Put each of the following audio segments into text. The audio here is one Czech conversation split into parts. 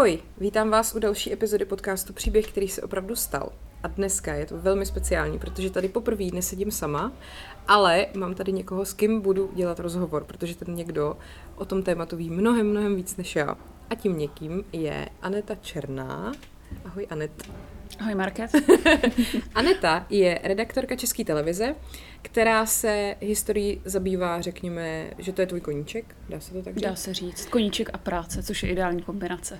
Ahoj, vítám vás u další epizody podcastu Příběh, který se opravdu stal. A dneska je to velmi speciální, protože tady poprvé nesedím sama, ale mám tady někoho, s kým budu dělat rozhovor, protože ten někdo o tom tématu ví mnohem, mnohem víc než já. A tím někým je Aneta Černá. Ahoj Anet. Ahoj Market. Aneta je redaktorka České televize, která se historií zabývá, řekněme, že to je tvůj koníček, dá se to tak říct? Dá se říct. Koníček a práce, což je ideální kombinace.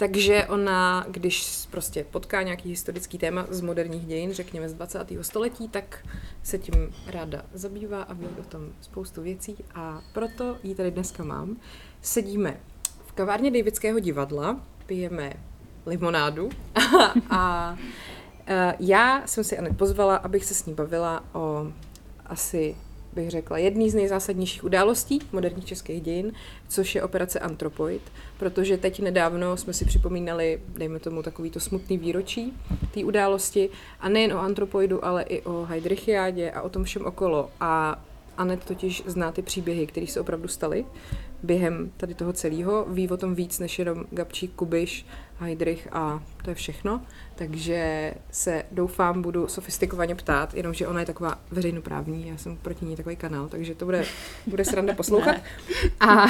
Takže ona, když prostě potká nějaký historický téma z moderních dějin, řekněme z 20. století, tak se tím ráda zabývá a ví o tom spoustu věcí a proto ji tady dneska mám. Sedíme v kavárně Davidského divadla, pijeme limonádu a, a já jsem si Anet pozvala, abych se s ní bavila o asi bych řekla, jedný z nejzásadnějších událostí moderních českých dějin, což je operace Antropoid, protože teď nedávno jsme si připomínali, dejme tomu, takovýto smutný výročí té události a nejen o Antropoidu, ale i o Heidrichiádě a o tom všem okolo. A Anet totiž zná ty příběhy, které se opravdu staly během tady toho celého. Ví o tom víc než jenom Gabčík, Kubiš, Heidrich a to je všechno. Takže se doufám, budu sofistikovaně ptát, jenomže ona je taková veřejnoprávní, já jsem proti ní takový kanál, takže to bude, bude sranda poslouchat. A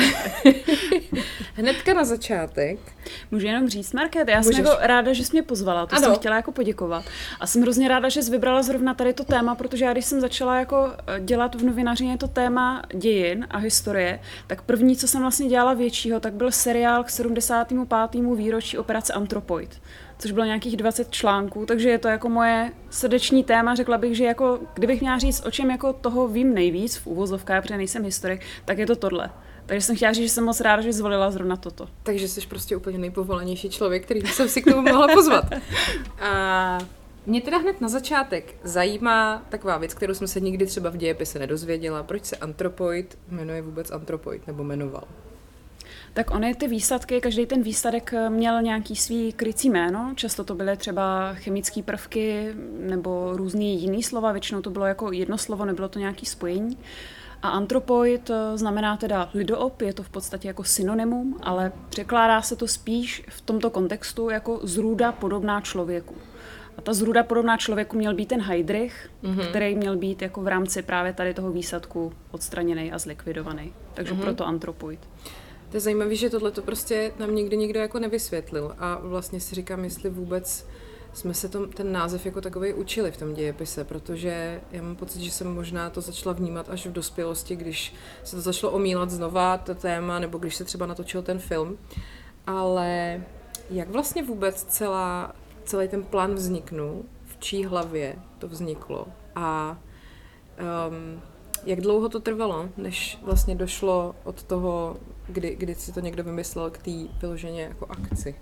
hnedka na začátek. Můžu jenom říct, Market, já Můžeš. jsem jako ráda, že jsi mě pozvala, to ano. jsem chtěla jako poděkovat. A jsem hrozně ráda, že jsi vybrala zrovna tady to téma, protože já když jsem začala jako eh, dělat v novinařině to téma dějin a historie, tak první, co jsem vlastně dělala většího, tak byl seriál k 75. výročí operace Antropoid což bylo nějakých 20 článků, takže je to jako moje srdeční téma. Řekla bych, že jako, kdybych měla říct, o čem jako toho vím nejvíc v úvozovkách, protože nejsem historik, tak je to tohle. Takže jsem chtěla říct, že jsem moc ráda, že zvolila zrovna toto. Takže jsi prostě úplně nejpovolanější člověk, který jsem si k tomu mohla pozvat. A mě teda hned na začátek zajímá taková věc, kterou jsme se nikdy třeba v dějepise nedozvěděla. Proč se antropoid jmenuje vůbec antropoid, nebo jmenoval? Tak ony ty výsadky, každý ten výsadek měl nějaký svý krycí jméno, často to byly třeba chemické prvky nebo různý jiný slova, většinou to bylo jako jedno slovo, nebylo to nějaký spojení. A antropoid eh, znamená teda lidoop, je to v podstatě jako synonymum, ale překládá se to spíš v tomto kontextu jako zrůda podobná člověku. A ta zrůda podobná člověku měl být ten Heidrich, mm-hmm. který měl být jako v rámci právě tady toho výsadku odstraněný a zlikvidovaný. Takže mm-hmm. proto antropoid. To je zajímavé, že tohle to prostě nám nikdy nikdo jako nevysvětlil a vlastně si říkám, jestli vůbec jsme se tom, ten název jako takový učili v tom dějepise, protože já mám pocit, že jsem možná to začala vnímat až v dospělosti, když se to začalo omílat znova, to téma, nebo když se třeba natočil ten film. Ale jak vlastně vůbec celá, celý ten plán vzniknul, v čí hlavě to vzniklo a um, jak dlouho to trvalo, než vlastně došlo od toho, kdy, kdy si to někdo vymyslel k té vyloženě jako akci?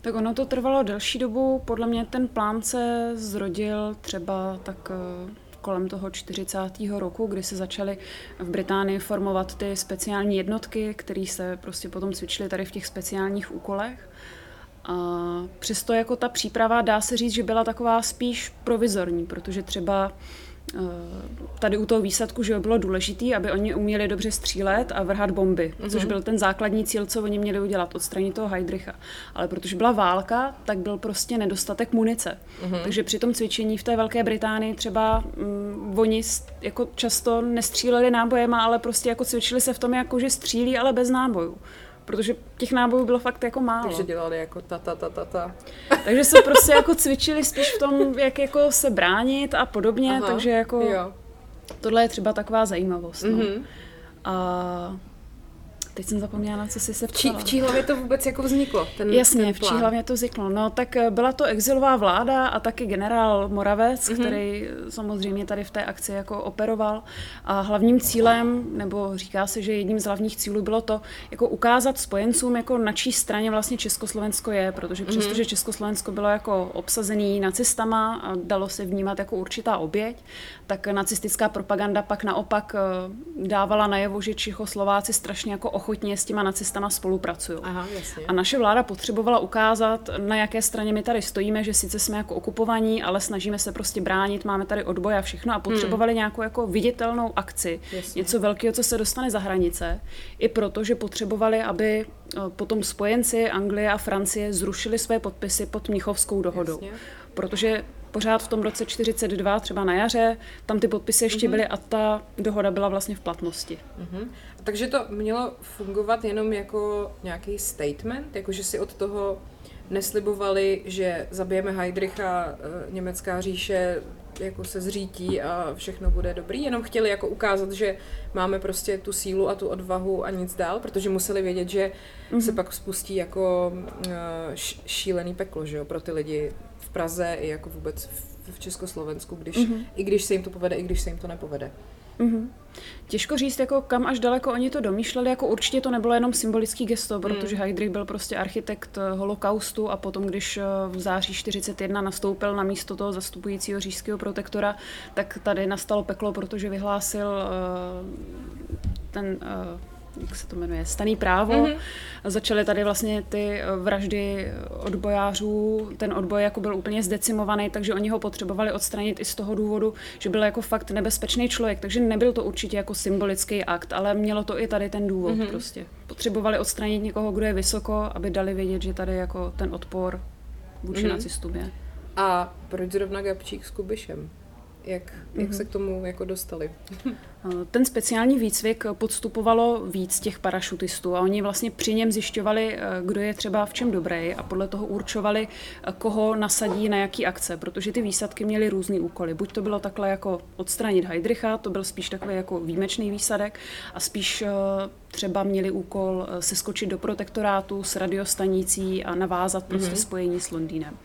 Tak ono to trvalo delší dobu. Podle mě ten plán se zrodil třeba tak eh, kolem toho 40. roku, kdy se začaly v Británii formovat ty speciální jednotky, které se prostě potom cvičily tady v těch speciálních úkolech. A přesto jako ta příprava dá se říct, že byla taková spíš provizorní, protože třeba tady u toho výsadku, že bylo důležité, aby oni uměli dobře střílet a vrhat bomby, mm-hmm. což byl ten základní cíl, co oni měli udělat, odstranit toho Heidricha. Ale protože byla válka, tak byl prostě nedostatek munice. Mm-hmm. Takže při tom cvičení v té Velké Británii třeba mm, oni jako často nestříleli nábojema, ale prostě jako cvičili se v tom, jako že střílí, ale bez nábojů protože těch nábojů bylo fakt jako málo. Takže dělali jako ta, ta, ta, ta, ta. Takže se prostě jako cvičili spíš v tom, jak jako se bránit a podobně, Aha, takže jako jo. tohle je třeba taková zajímavost. No. Mm-hmm. A Teď jsem zapomněla, co jsi se ptala. V čí hlavě to vůbec jako vzniklo? Ten, Jasně, ten v čí hlavě to vzniklo. No tak eh, byla to exilová vláda a taky generál Moravec, mm-hmm. který samozřejmě tady v té akci jako operoval. A hlavním cílem, nebo říká se, že jedním z hlavních cílů bylo to, jako ukázat spojencům, jako na čí straně vlastně Československo je, protože mm-hmm. přestože Československo bylo jako obsazený nacistama a dalo se vnímat jako určitá oběť, tak nacistická propaganda pak naopak eh, dávala najevo, že Čechoslováci strašně jako ochotně s těma nacistama spolupracují. A naše vláda potřebovala ukázat, na jaké straně my tady stojíme, že sice jsme jako okupovaní, ale snažíme se prostě bránit, máme tady odboj a všechno a potřebovali hmm. nějakou jako viditelnou akci, jasně. něco velkého, co se dostane za hranice, i proto, že potřebovali, aby eh, potom spojenci Anglie a Francie zrušili své podpisy pod Mnichovskou dohodou. Jasně. Protože pořád v tom roce 42, třeba na jaře, tam ty podpisy ještě mm-hmm. byly a ta dohoda byla vlastně v platnosti. Mm-hmm. Takže to mělo fungovat jenom jako nějaký statement, jako že si od toho neslibovali, že zabijeme Heidricha, eh, německá říše jako se zřítí a všechno bude dobrý, jenom chtěli jako ukázat, že máme prostě tu sílu a tu odvahu a nic dál, protože museli vědět, že mm-hmm. se pak spustí jako uh, šílený peklo, že jo, pro ty lidi Praze i jako vůbec v, v Československu, když, mm-hmm. i když se jim to povede, i když se jim to nepovede. Mm-hmm. Těžko říct, jako kam až daleko oni to domýšleli, jako určitě to nebylo jenom symbolický gesto, mm. protože Heydrich byl prostě architekt eh, holokaustu a potom, když eh, v září 41 nastoupil na místo toho zastupujícího říšského protektora, tak tady nastalo peklo, protože vyhlásil uh, ten uh, jak se to jmenuje, staný právo. Mm-hmm. Začaly tady vlastně ty vraždy odbojářů, ten odboj jako byl úplně zdecimovaný, takže oni ho potřebovali odstranit i z toho důvodu, že byl jako fakt nebezpečný člověk, takže nebyl to určitě jako symbolický akt, ale mělo to i tady ten důvod mm-hmm. prostě. Potřebovali odstranit někoho, kdo je vysoko, aby dali vědět, že tady jako ten odpor vůči mm-hmm. nacistům je. A proč zrovna Gabčík s Kubišem? Jak, jak mm-hmm. se k tomu jako dostali? Ten speciální výcvik podstupovalo víc těch parašutistů a oni vlastně při něm zjišťovali, eh, kdo je třeba v čem dobrý a podle toho určovali, eh, koho nasadí na jaký akce, protože ty výsadky měly různý úkoly. Buď to bylo takhle jako odstranit Heidricha, to byl spíš takový jako výjimečný výsadek a spíš eh, třeba měli úkol seskočit do protektorátu s radiostanicí a navázat prostě mm-hmm. spojení s Londýnem.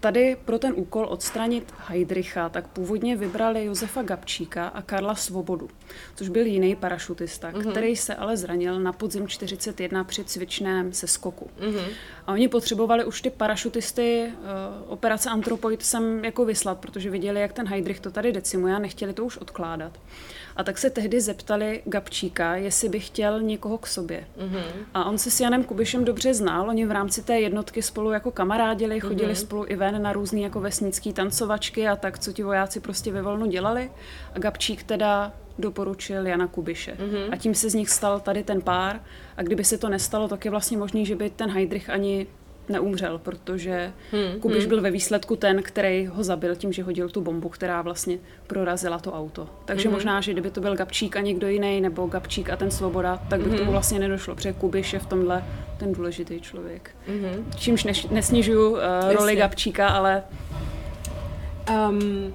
Tady pro ten úkol odstranit Heidricha tak původně vybrali Josefa Gabčíka a Karla Svobodu, což byl jiný parašutista, mm-hmm. který se ale zranil na podzim 41 při cvičném seskoku. Mm-hmm. A oni potřebovali už ty parašutisty uh, operace Antropoid sem jako vyslat, protože viděli, jak ten Heidrich to tady decimuje a nechtěli to už odkládat. A tak se tehdy zeptali Gabčíka, jestli by chtěl někoho k sobě. Mm-hmm. A on se s Janem Kubišem dobře znal, oni v rámci té jednotky spolu jako kamarádili, chodili mm-hmm. spolu i ven na různé jako vesnické tancovačky a tak, co ti vojáci prostě ve volnu dělali. A Gabčík teda doporučil Jana Kubiše. Mm-hmm. A tím se z nich stal tady ten pár. A kdyby se to nestalo, tak je vlastně možný, že by ten Heidrich ani neumřel, protože hmm, Kubiš hmm. byl ve výsledku ten, který ho zabil tím, že hodil tu bombu, která vlastně prorazila to auto. Takže hmm. možná, že kdyby to byl Gabčík a někdo jiný, nebo Gabčík a ten Svoboda, tak by hmm. tomu vlastně nedošlo, protože Kubiš je v tomhle ten důležitý člověk. Hmm. Čímž neš, nesnižuju uh, roli Gabčíka, ale... Um,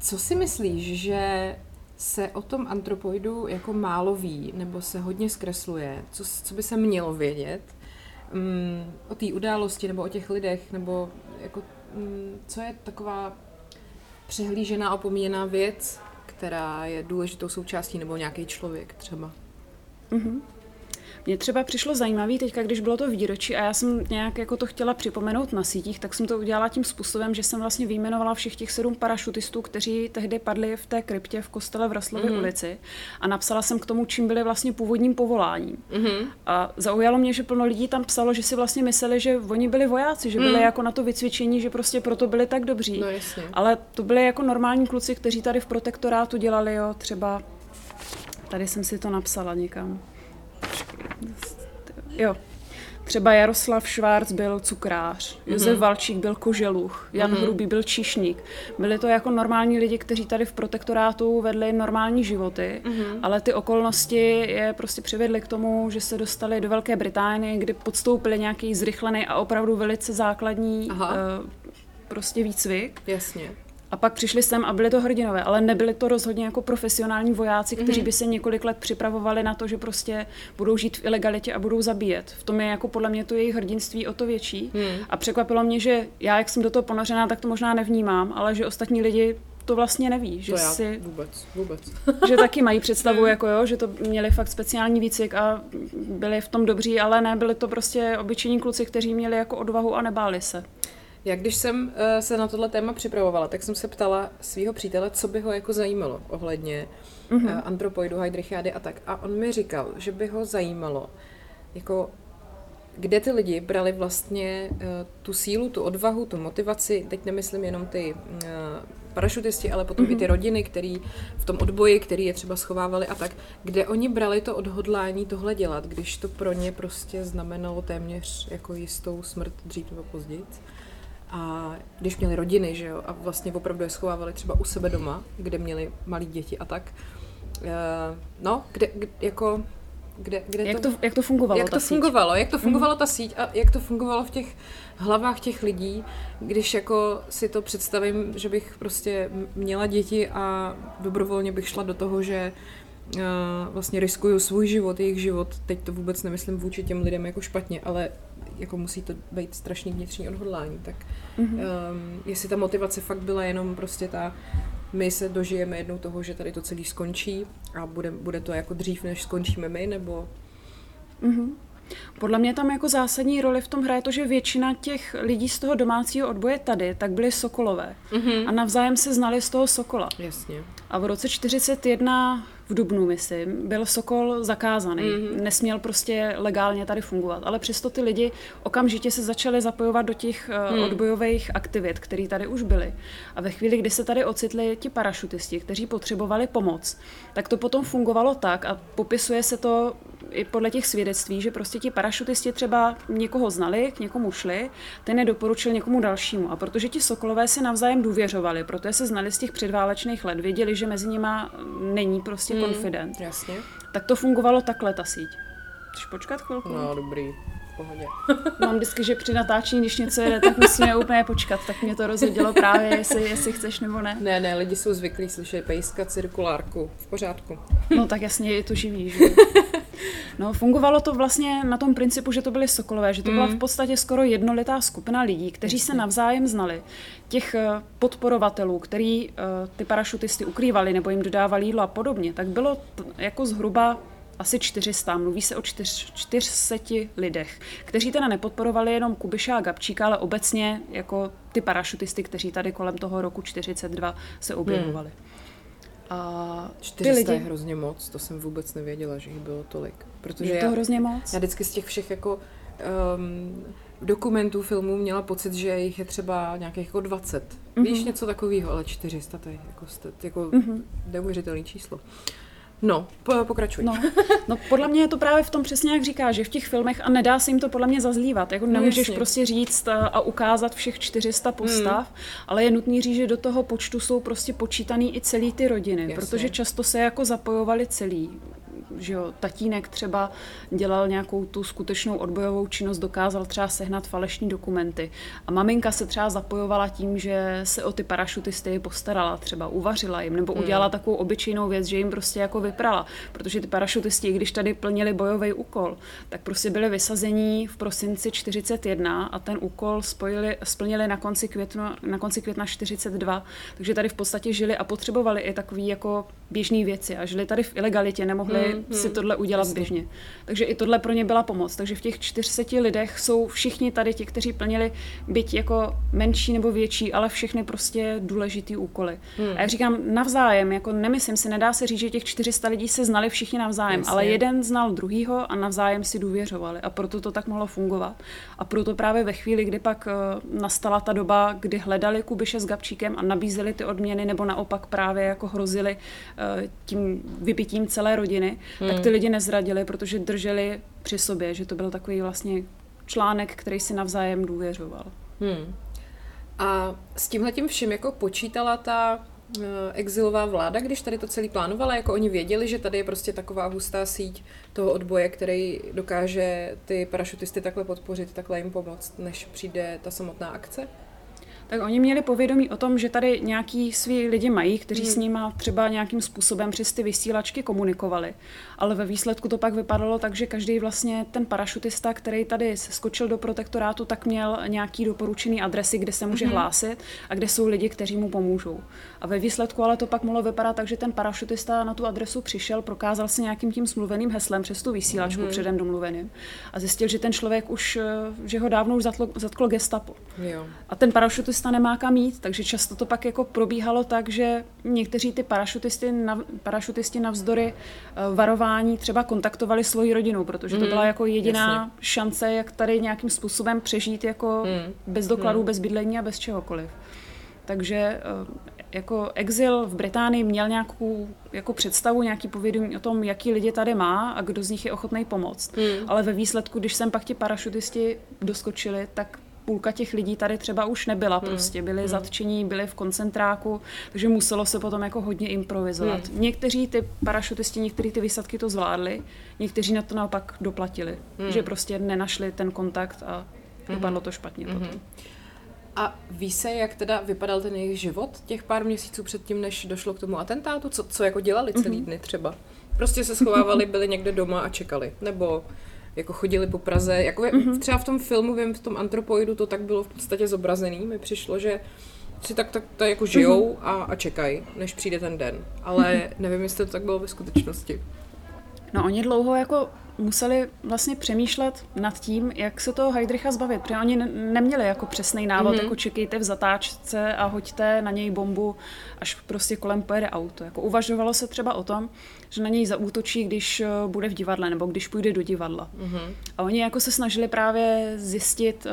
co si myslíš, že se o tom antropoidu jako málo ví, nebo se hodně zkresluje? Co, co by se mělo vědět? Um, o té události nebo o těch lidech, nebo jako, um, co je taková přehlížená, opomíjená věc, která je důležitou součástí, nebo nějaký člověk třeba. Mm-hmm. Mně třeba přišlo zajímavé teďka, když bylo to výročí a já jsem nějak jako to chtěla připomenout na sítích, tak jsem to udělala tím způsobem, že jsem vlastně vyjmenovala všech těch sedm parašutistů, kteří tehdy padli v té kryptě v kostele v Raslově mm-hmm. ulici a napsala jsem k tomu, čím byli vlastně původním povoláním. Mm-hmm. A zaujalo mě, že plno lidí tam psalo, že si vlastně mysleli, že oni byli vojáci, že byli mm. jako na to vycvičení, že prostě proto byli tak dobří. No, jasně. Ale to byli jako normální kluci, kteří tady v protektorátu dělali, jo, třeba tady jsem si to napsala někam. Jo. Třeba Jaroslav Švárc byl cukrář, mm-hmm. Josef Valčík byl koželuch, Jan mm-hmm. Hrubý byl čišník. Byli to jako normální lidi, kteří tady v protektorátu vedli normální životy, mm-hmm. ale ty okolnosti je prostě přivedly k tomu, že se dostali do Velké Británie, kdy podstoupili nějaký zrychlený a opravdu velice základní uh, prostě výcvik. Jasně. A pak přišli sem a byli to hrdinové, ale nebyli to rozhodně jako profesionální vojáci, kteří mm-hmm. by se několik let připravovali na to, že prostě budou žít v ilegalitě a budou zabíjet. V tom je jako podle mě to jejich hrdinství o to větší. Mm. A překvapilo mě, že já, jak jsem do toho ponořená, tak to možná nevnímám, ale že ostatní lidi to vlastně neví. Že to já si, vůbec, vůbec. že taky mají představu, hmm. jako jo, že to měli fakt speciální výcvik a byli v tom dobří, ale ne, byli to prostě obyčejní kluci, kteří měli jako odvahu a nebáli se. Já když jsem uh, se na tohle téma připravovala, tak jsem se ptala svého přítele, co by ho jako zajímalo ohledně mm-hmm. uh, antropoidu, hydrichiády a tak. A on mi říkal, že by ho zajímalo, jako kde ty lidi brali vlastně uh, tu sílu, tu odvahu, tu motivaci, teď nemyslím jenom ty uh, parašutisti, ale potom mm-hmm. i ty mhm. rodiny, který v tom odboji, který je třeba schovávali a tak, kde oni brali to odhodlání tohle dělat, když to pro ně prostě znamenalo téměř jako jistou smrt dřív nebo později. A když měli rodiny, že jo, a vlastně opravdu je schovávali třeba u sebe doma, kde měli malí děti a tak. Uh, no, kde, kde jako kde, kde jak, to, to, jak to fungovalo? Jak to síť? fungovalo, jak to fungovalo mm. ta síť a jak to fungovalo v těch hlavách těch lidí, když jako si to představím, že bych prostě měla děti a dobrovolně bych šla do toho, že vlastně riskuju svůj život, jejich život, teď to vůbec nemyslím vůči těm lidem jako špatně, ale jako musí to být strašný vnitřní odhodlání, tak mm-hmm. um, jestli ta motivace fakt byla jenom prostě ta my se dožijeme jednou toho, že tady to celý skončí a bude, bude to jako dřív, než skončíme my, nebo... Mm-hmm. Podle mě tam jako zásadní roli v tom hraje to, že většina těch lidí z toho domácího odboje tady, tak byly sokolové. Mm-hmm. A navzájem se znali z toho sokola. Jasně. A v roce 41 v Dubnu, myslím, byl Sokol zakázaný. Mm-hmm. Nesměl prostě legálně tady fungovat. Ale přesto ty lidi okamžitě se začali zapojovat do těch mm. odbojových aktivit, které tady už byly. A ve chvíli, kdy se tady ocitli ti parašutisti, kteří potřebovali pomoc, tak to potom fungovalo tak a popisuje se to i podle těch svědectví, že prostě ti parašutisti třeba někoho znali, k někomu šli, ten je doporučil někomu dalšímu. A protože ti sokolové si navzájem důvěřovali, protože se znali z těch předválečných let, věděli, že mezi nima není prostě hmm, confident. Jasně. Tak to fungovalo takhle ta síť. Chceš počkat chvilku? No, dobrý pohodě. Mám vždycky, že při natáčení, když něco jede, tak musíme úplně počkat, tak mě to rozhodilo právě, jestli, jestli chceš nebo ne. Ne, ne, lidi jsou zvyklí slyšet pejska, cirkulárku, v pořádku. No tak jasně, je to živý, že? No, fungovalo to vlastně na tom principu, že to byly sokolové, že to byla v mm. podstatě skoro jednolitá skupina lidí, kteří se navzájem znali. Těch eh, podporovatelů, který eh, ty parašutisty ukrývali nebo jim dodávali jídlo a podobně, tak bylo jako zhruba asi 400, mluví se o 400 lidech, kteří teda nepodporovali jenom Kubiša a Gabčíka, ale obecně jako ty parašutisty, kteří tady kolem toho roku 42 se objevovali. Hmm. A 400 lidi... je hrozně moc, to jsem vůbec nevěděla, že jich bylo tolik. Protože je to já, hrozně moc. Já vždycky z těch všech jako um, dokumentů, filmů měla pocit, že jich je třeba nějakých jako 20. Mm-hmm. Víš, něco takového, ale 400 to je jako, jako mm-hmm. neuvěřitelné číslo. No, po, pokračuj. No, no, podle mě je to právě v tom přesně, jak říká, že v těch filmech, a nedá se jim to podle mě zazlívat, jako no, nemůžeš jasně. prostě říct a, a ukázat všech 400 postav, hmm. ale je nutný říct, že do toho počtu jsou prostě počítaný i celý ty rodiny, jasně. protože často se jako zapojovali celý že jo, tatínek třeba dělal nějakou tu skutečnou odbojovou činnost, dokázal třeba sehnat falešní dokumenty. A maminka se třeba zapojovala tím, že se o ty parašutisty postarala, třeba uvařila jim, nebo hmm. udělala takovou obyčejnou věc, že jim prostě jako vyprala. Protože ty parašutisti, když tady plnili bojový úkol, tak prostě byli vysazení v prosinci 41 a ten úkol spojili, splnili na konci, května, na konci května 42. Takže tady v podstatě žili a potřebovali i takový jako běžné věci a žili tady v ilegalitě, nemohli hmm, hmm, si tohle udělat jasný. běžně. Takže i tohle pro ně byla pomoc. Takže v těch 400 lidech jsou všichni tady ti, kteří plnili byť jako menší nebo větší, ale všechny prostě důležitý úkoly. Hmm. A já říkám navzájem, jako nemyslím si, nedá se říct, že těch 400 lidí se znali všichni navzájem, Jasně. ale jeden znal druhýho a navzájem si důvěřovali a proto to tak mohlo fungovat. A proto právě ve chvíli, kdy pak uh, nastala ta doba, kdy hledali Kubiše s Gabčíkem a nabízeli ty odměny, nebo naopak právě jako hrozili uh, tím vypitím celé rodiny, hmm. tak ty lidi nezradili, protože drželi při sobě, že to byl takový vlastně článek, který si navzájem důvěřoval. Hmm. A s tímhle tím vším jako počítala ta uh, exilová vláda, když tady to celý plánovala, jako oni věděli, že tady je prostě taková hustá síť toho odboje, který dokáže ty parašutisty takhle podpořit, takhle jim pomoct, než přijde ta samotná akce? Tak oni měli povědomí o tom, že tady nějaký svý lidi mají, kteří hmm. s nimi třeba nějakým způsobem přes ty vysílačky komunikovali. Ale ve výsledku to pak vypadalo tak, že každý vlastně ten parašutista, který tady skočil do protektorátu, tak měl nějaký doporučený adresy, kde se může hmm. hlásit a kde jsou lidi, kteří mu pomůžou. A ve výsledku ale to pak mohlo vypadat tak, že ten parašutista na tu adresu přišel, prokázal se nějakým tím smluveným heslem přes tu vysílačku hmm. předem domluveným a zjistil, že ten člověk už, eh, že ho dávno už zatklo, zatklo gestapo. Jo. A ten parašutista nemá kam jít, takže často to pak jako probíhalo tak, že někteří ty parašutisti, nav, parašutisti navzdory uh, varování třeba kontaktovali svoji rodinu, protože to hmm, byla jako jediná jasně. šance, jak tady nějakým způsobem přežít jako hmm. bez dokladů, hmm. bez bydlení a bez čehokoliv. Takže eh, jako exil v Británii měl nějakou jako představu, nějaký povědomí o tom, jaký lidi tady má a kdo z nich je ochotný pomoct. Hmm. Ale ve výsledku, když sem pak ti parašutisti doskočili, tak půlka těch lidí tady třeba už nebyla hmm. prostě, byli hmm. zatčení, byli v koncentráku, takže muselo se potom jako hodně improvizovat. Hmm. Někteří ty parašutisti, některé ty výsadky to zvládli, někteří na to naopak doplatili, hmm. že prostě nenašli ten kontakt a hmm. dopadlo to špatně hmm. potom. A ví se, jak teda vypadal ten jejich život těch pár měsíců předtím, než došlo k tomu atentátu? Co, co jako dělali celý mhm. dny třeba? Prostě se schovávali, byli někde doma a čekali. Nebo jako chodili po Praze. Jako mm-hmm. třeba v tom filmu, vím, v tom antropoidu to tak bylo v podstatě zobrazený. Mi přišlo, že si tak, tak, tak jako žijou mm-hmm. a, a čekají, než přijde ten den. Ale mm-hmm. nevím, jestli to tak bylo ve skutečnosti. No oni dlouho jako museli vlastně přemýšlet nad tím, jak se toho Heidricha zbavit, protože oni neměli jako přesný návod, mm-hmm. jako čekejte v zatáčce a hoďte na něj bombu, až prostě kolem pojede auto. Jako uvažovalo se třeba o tom, že na něj zaútočí, když eh, bude v divadle nebo když půjde do divadla. Mm-hmm. A oni jako se snažili právě zjistit, eh,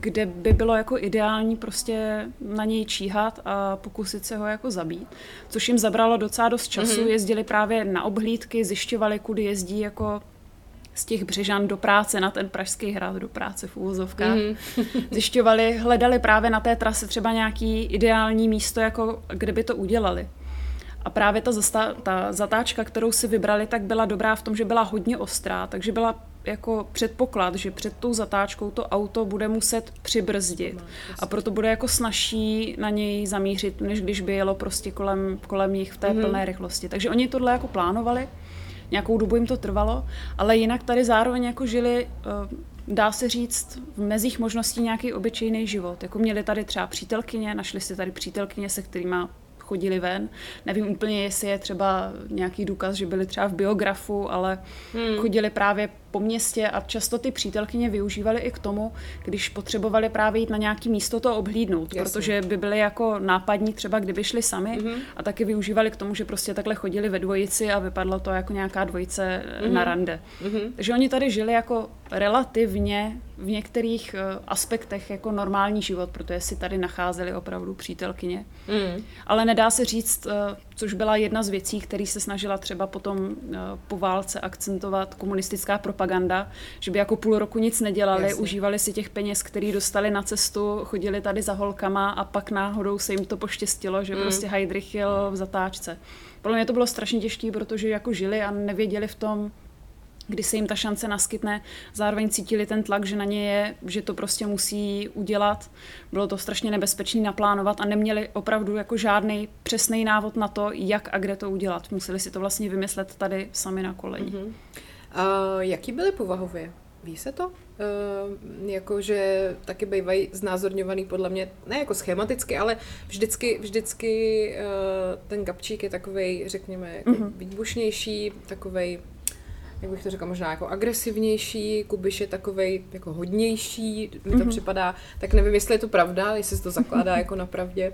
kde by bylo jako ideální prostě na něj číhat a pokusit se ho jako zabít. Což jim zabralo docela dost času, mm-hmm. jezdili právě na obhlídky, zjišťovali, kudy jezdí jako z těch Břežan do práce na ten Pražský hrad, do práce v úvozovkách. Mm. Zjišťovali, hledali právě na té trase třeba nějaký ideální místo, jako kde by to udělali. A právě ta, zasta- ta zatáčka, kterou si vybrali, tak byla dobrá v tom, že byla hodně ostrá, takže byla jako předpoklad, že před tou zatáčkou to auto bude muset přibrzdit. A proto bude jako snažší na něj zamířit, než když by jelo prostě kolem, kolem nich v té mm-hmm. plné rychlosti. Takže oni tohle jako plánovali nějakou dobu jim to trvalo, ale jinak tady zároveň jako žili, eh, dá se říct, v mezích možností nějaký obyčejný život. Jako měli tady třeba přítelkyně, našli si tady přítelkyně, se kterými chodili ven. Nevím úplně, jestli je třeba nějaký důkaz, že byli třeba v biografu, ale hmm. chodili právě po městě a často ty přítelkyně využívali i k tomu, když potřebovali právě jít na nějaký místo to obhlídnout, Jasně. protože by byli jako nápadní třeba, kdyby šli sami mm-hmm. a taky využívali k tomu, že prostě takhle chodili ve dvojici a vypadlo to jako nějaká dvojice mm-hmm. na rande. Mm-hmm. Takže oni tady žili jako relativně v některých uh, aspektech jako normální život, protože si tady nacházeli opravdu přítelkyně. Mm. Ale nedá se říct, uh, což byla jedna z věcí, který se snažila třeba potom po válce akcentovat komunistická propaganda, že by jako půl roku nic nedělali, Jasně. užívali si těch peněz, který dostali na cestu, chodili tady za holkama a pak náhodou se jim to poštěstilo, že mm. prostě Heidrich jel v zatáčce. Pro mě to bylo strašně těžké, protože jako žili a nevěděli v tom, kdy se jim ta šance naskytne, zároveň cítili ten tlak, že na ně je, že to prostě musí udělat. Bylo to strašně nebezpečné naplánovat a neměli opravdu jako žádný přesný návod na to, jak a kde to udělat. Museli si to vlastně vymyslet tady sami na koleni. Uh-huh. Uh, jaký byly povahově? Ví se to? Uh, jakože taky bývají znázorňovaný podle mě, ne jako schematicky, ale vždycky, vždycky uh, ten kapčík je takovej, řekněme, jako uh-huh. výbušnější, takovej jak bych to řekla, možná jako agresivnější, Kubiš je takovej jako hodnější, mi to mm-hmm. připadá, tak nevím, jestli je to pravda, jestli se to zakládá jako na pravdě.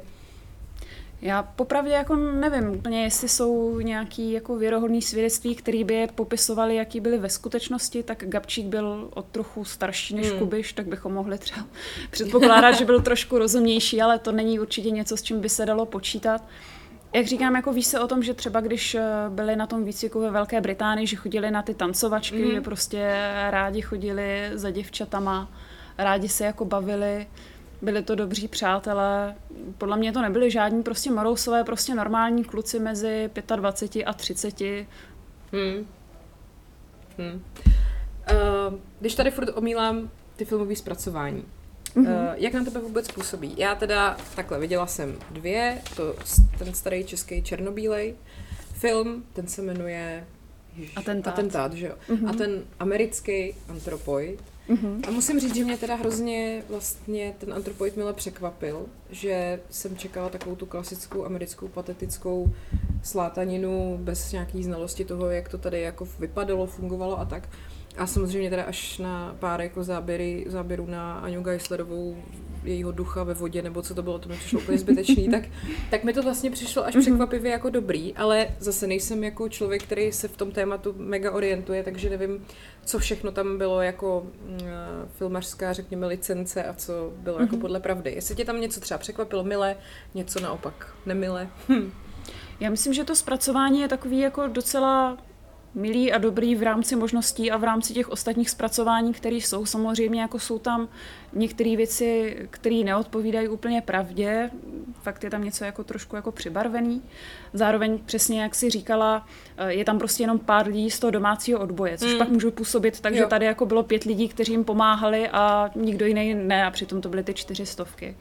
Já popravdě jako nevím úplně, jestli jsou nějaký jako věrohodný svědectví, které by je popisovali, jaký byly ve skutečnosti, tak Gabčík byl o trochu starší než hmm. Kubiš, tak bychom mohli třeba předpokládat, že byl trošku rozumnější, ale to není určitě něco, s čím by se dalo počítat. Jak říkám, jako víš se o tom, že třeba když eh, byli na tom výcviku ve Velké Británii, že chodili na ty tancovačky, mm. že prostě rádi chodili za děvčatama, rádi se jako bavili, byli to dobří přátelé. Podle mě to nebyli žádní prostě morousové, prostě normální kluci mezi 25 a 30. Hmm. Hmm. Uh, když tady furt omílám ty filmové zpracování, Mm-hmm. Jak na tebe vůbec působí? Já teda takhle viděla jsem dvě, to, ten starý český černobílej film, ten se jmenuje Atentát. Atentát, že jo? Mm-hmm. A ten americký antropoid. Mm-hmm. A musím říct, že mě teda hrozně vlastně ten antropoid mile překvapil, že jsem čekala takovou tu klasickou americkou patetickou slátaninu bez nějaký znalosti toho, jak to tady jako vypadalo, fungovalo a tak. A samozřejmě teda až na pár jako záběry, záběrů na Aňu Geislerovou, jejího ducha ve vodě, nebo co to bylo, to mi přišlo úplně zbytečný, tak, tak mi to vlastně přišlo až překvapivě jako dobrý, ale zase nejsem jako člověk, který se v tom tématu mega orientuje, takže nevím, co všechno tam bylo jako uh, filmařská, řekněme, licence a co bylo jako mhm. podle pravdy. Jestli tě tam něco třeba překvapilo mile, něco naopak nemile. Hm. Já myslím, že to zpracování je takový jako docela milý a dobrý v rámci možností a v rámci těch ostatních zpracování, které jsou. Samozřejmě jako jsou tam některé věci, které neodpovídají úplně pravdě, fakt je tam něco jako trošku jako přibarvený. Zároveň přesně, jak si říkala, eh, je tam prostě jenom pár lidí z toho domácího odboje, což mm. pak může působit tak, že tady jako bylo pět lidí, kteří jim pomáhali a nikdo jiný ne a přitom to byly ty čtyři stovky.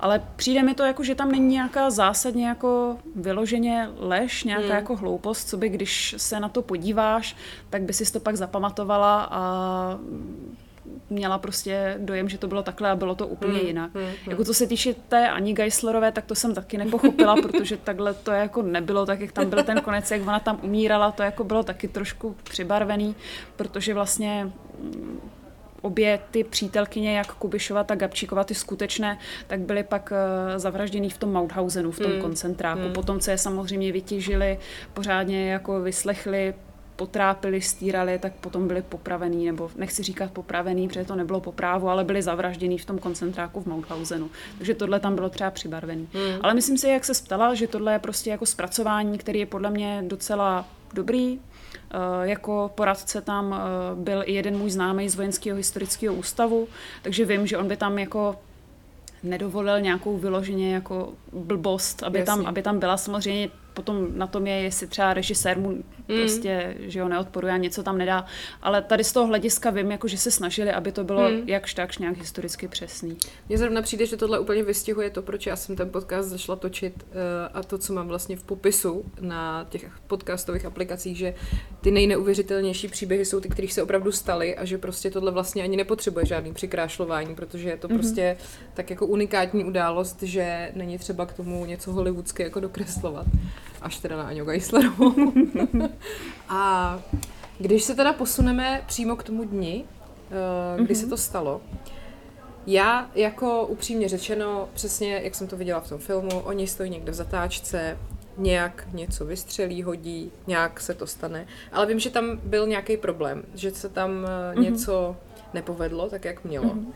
Ale přijde mi to jako, že tam není nějaká zásadně jako vyloženě lež, nějaká hmm. jako hloupost, co by když se na to podíváš, tak by si to pak zapamatovala a měla prostě dojem, že to bylo takhle a bylo to úplně hmm, jinak. Hmm, hmm. Jako co se týče té Ani Geislerové, tak to jsem taky nepochopila, protože takhle to jako nebylo, tak jak tam byl ten konec, jak ona tam umírala, to jako bylo taky trošku přibarvený, protože vlastně obě ty přítelkyně, jak Kubišova, tak Gabčíkova, ty skutečné, tak byly pak uh, zavražděný v tom Mauthausenu, v tom mm. koncentráku. Mm. Potom, co je samozřejmě vytěžili, pořádně jako vyslechli, potrápili, stírali, tak potom byli popravený, nebo nechci říkat popravený, protože to nebylo po právu, ale byli zavražděný v tom koncentráku v Mauthausenu. Takže tohle tam bylo třeba přibarvený. Mm. Ale myslím si, jak se ptala, že tohle je prostě jako zpracování, který je podle mě docela dobrý, Eh, jako poradce tam eh, byl i jeden můj známý z vojenského historického ústavu, takže vím, že on by tam jako nedovolil nějakou vyloženě jako blbost, aby, tam, aby tam byla. Samozřejmě potom na tom je, jestli třeba režisér mu mm. prostě, že jo, neodporuje a něco tam nedá. Ale tady z toho hlediska vím, jako, že se snažili, aby to bylo mm. jakž takž nějak historicky přesný. Mně zrovna přijde, že tohle úplně vystihuje to, proč já jsem ten podcast zašla točit uh, a to, co mám vlastně v popisu na těch podcastových aplikacích, že ty nejneuvěřitelnější příběhy jsou ty, kterých se opravdu staly a že prostě tohle vlastně ani nepotřebuje žádný přikrášlování, protože je to mm-hmm. prostě tak jako unikátní událost, že není třeba k tomu něco hollywoodské jako dokreslovat až teda na Aňu Geislerovou. a když se teda posuneme přímo k tomu dni, eh, kdy mm-hmm. se to stalo, já jako upřímně řečeno, přesně jak jsem to viděla v tom filmu, oni stojí někde v zatáčce, nějak něco vystřelí, hodí, nějak se to stane. Ale vím, že tam byl nějaký problém, že se tam mm-hmm. něco nepovedlo tak, jak mělo. Mm-hmm.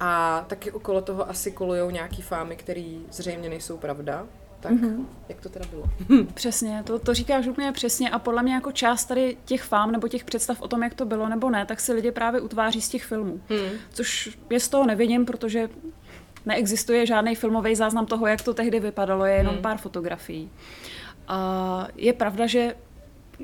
A taky okolo toho asi kolují nějaký fámy, které zřejmě nejsou pravda tak mm-hmm. jak to teda bylo? Přesně, to, to říkáš úplně přesně a podle mě jako část tady těch fám nebo těch představ o tom, jak to bylo nebo ne, tak si lidi právě utváří z těch filmů. Mm. Což je z toho nevidím, protože neexistuje žádný filmový záznam toho, jak to tehdy vypadalo, je jenom mm. pár fotografií. A je pravda, že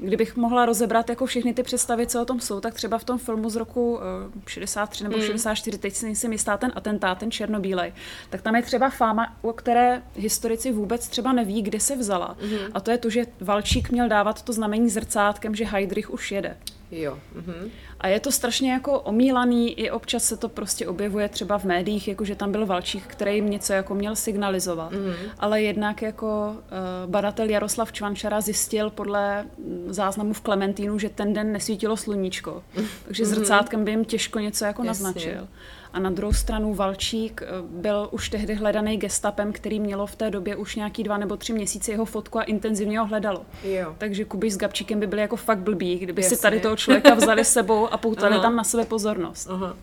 kdybych mohla rozebrat jako všechny ty představy, co o tom jsou, tak třeba v tom filmu z roku uh, eh, 63 nebo mm. 64, teď si nejsem jistá ten atentát, ten černobílej, tak tam je třeba fáma, o které historici vůbec třeba neví, kde se vzala. Mm. A to je to, že Valčík měl dávat to znamení zrcátkem, že Heidrich už jede. Jo. Mm-hmm. A je to strašně jako omílaný, i občas se to prostě objevuje třeba v médiích, jako že tam byl Valčík, který jim něco jako měl signalizovat. Mm-hmm. Ale jednak jako uh, badatel Jaroslav Čvančara zjistil podle mm, záznamu v Klementínu, že ten den nesvítilo sluníčko. Takže mm-hmm. zrcátkem by jim těžko něco jako Jasně. naznačil. A na druhou stranu Valčík eh, byl už tehdy hledaný gestapem, který mělo v té době už nějaký dva nebo tři měsíce jeho fotku a intenzivně ho hledalo. Jo. Takže Kubiš s Gabčíkem by byli jako fakt blbí, kdyby Jasně. si tady toho člověka vzali sebou a poutali tam na sebe pozornost. Aha.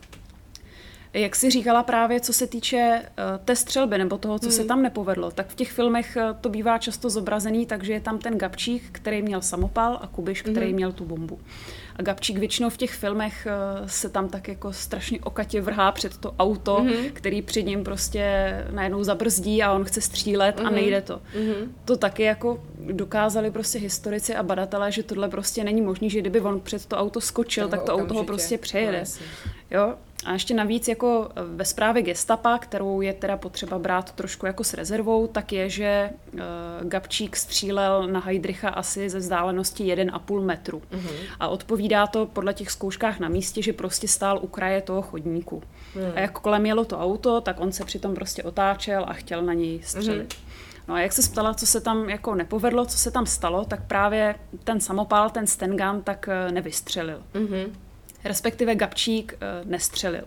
Jak si říkala právě, co se týče uh, té střelby nebo toho, co hmm. se tam nepovedlo, tak v těch filmech uh, to bývá často zobrazený, takže je tam ten Gabčík, který měl samopal a Kubiš, který hmm. měl tu bombu. A Gabčík většinou v těch filmech uh, se tam tak jako strašně okatě vrhá před to auto, hmm. který před ním prostě najednou zabrzdí a on chce střílet hmm. a nejde to. Hmm. To taky jako dokázali prostě historici a badatelé, že tohle prostě není možné, že kdyby on před to auto skočil, tak, to auto ho prostě přejede. No, jo? A ještě navíc jako ve zprávě gestapa, kterou je teda potřeba brát trošku jako s rezervou, tak je, že uh, Gabčík střílel na Heidricha asi ze vzdálenosti 1,5 metru. Mm-hmm. A odpovídá to podle těch zkouškách na místě, že prostě stál u kraje toho chodníku. Mm. A jak kolem jelo to auto, tak on se přitom prostě otáčel a chtěl na něj střelit. Mm-hmm. No a jak se ptala, co se tam jako nepovedlo, co se tam stalo, tak právě ten samopal, ten Stengan, tak eh, nevystřelil. Mm-hmm. Respektive Gabčík uh, nestřelil.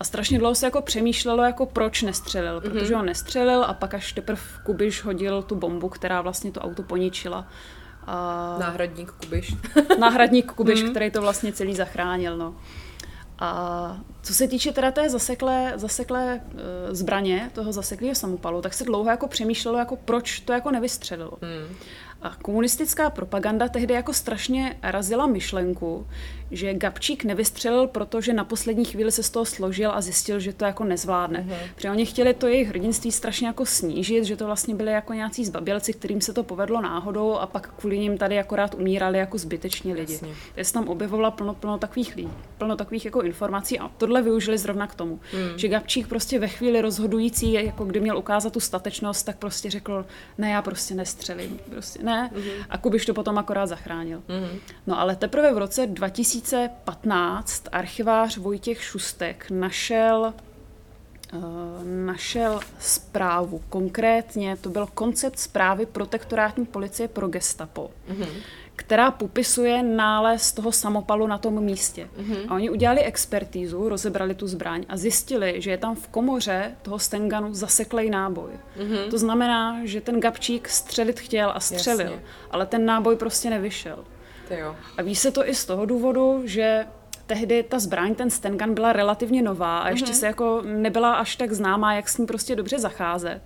A strašně dlouho se jako přemýšlelo, jako proč nestřelil, mm-hmm. protože on nestřelil a pak až teprve Kubiš hodil tu bombu, která vlastně to auto poničila. A... Náhradník Kubiš. Náhradník Kubiš, mm-hmm. který to vlastně celý zachránil. No. A co se týče teda té zaseklé, zaseklé e, zbraně, toho zaseklého samopalu, tak se dlouho jako přemýšlelo, jako proč to jako nevystřelilo. Hmm. A komunistická propaganda tehdy jako strašně razila myšlenku, že Gabčík nevystřelil, protože na poslední chvíli se z toho složil a zjistil, že to jako nezvládne. Mm-hmm. Protože oni chtěli to jejich hrdinství strašně jako snížit, že to vlastně byli jako nějací zbabělci, kterým se to povedlo náhodou a pak kvůli ním tady akorát umírali jako zbyteční lidi. Jasně. Takže tam objevovala plno, plno takových lidí, plno takových jako informací a tohle využili zrovna k tomu, mm. že Gabčík prostě ve chvíli rozhodující, jako kdy měl ukázat tu statečnost, tak prostě řekl, ne, já prostě nestřelím, prostě ne. Mm-hmm. A Kubiš to potom akorát zachránil. Mm-hmm. No ale teprve v roce 2000 2015 archivář Vojtěch Šustek našel eh, našel zprávu. Konkrétně to byl koncept zprávy protektorátní policie pro gestapo, mm-hmm. která popisuje nález toho samopalu na tom místě. Mm-hmm. A oni udělali expertízu, rozebrali tu zbraň a zjistili, že je tam v komoře toho Stenganu zaseklej náboj. Mm-hmm. To znamená, že ten Gabčík střelit chtěl a střelil, Jasně. ale ten náboj prostě nevyšel. A ví se to i z toho důvodu, že tehdy ta zbraň, ten Stengun byla relativně nová a ještě mm-hmm. se jako nebyla až tak známá, jak s ní prostě dobře zacházet.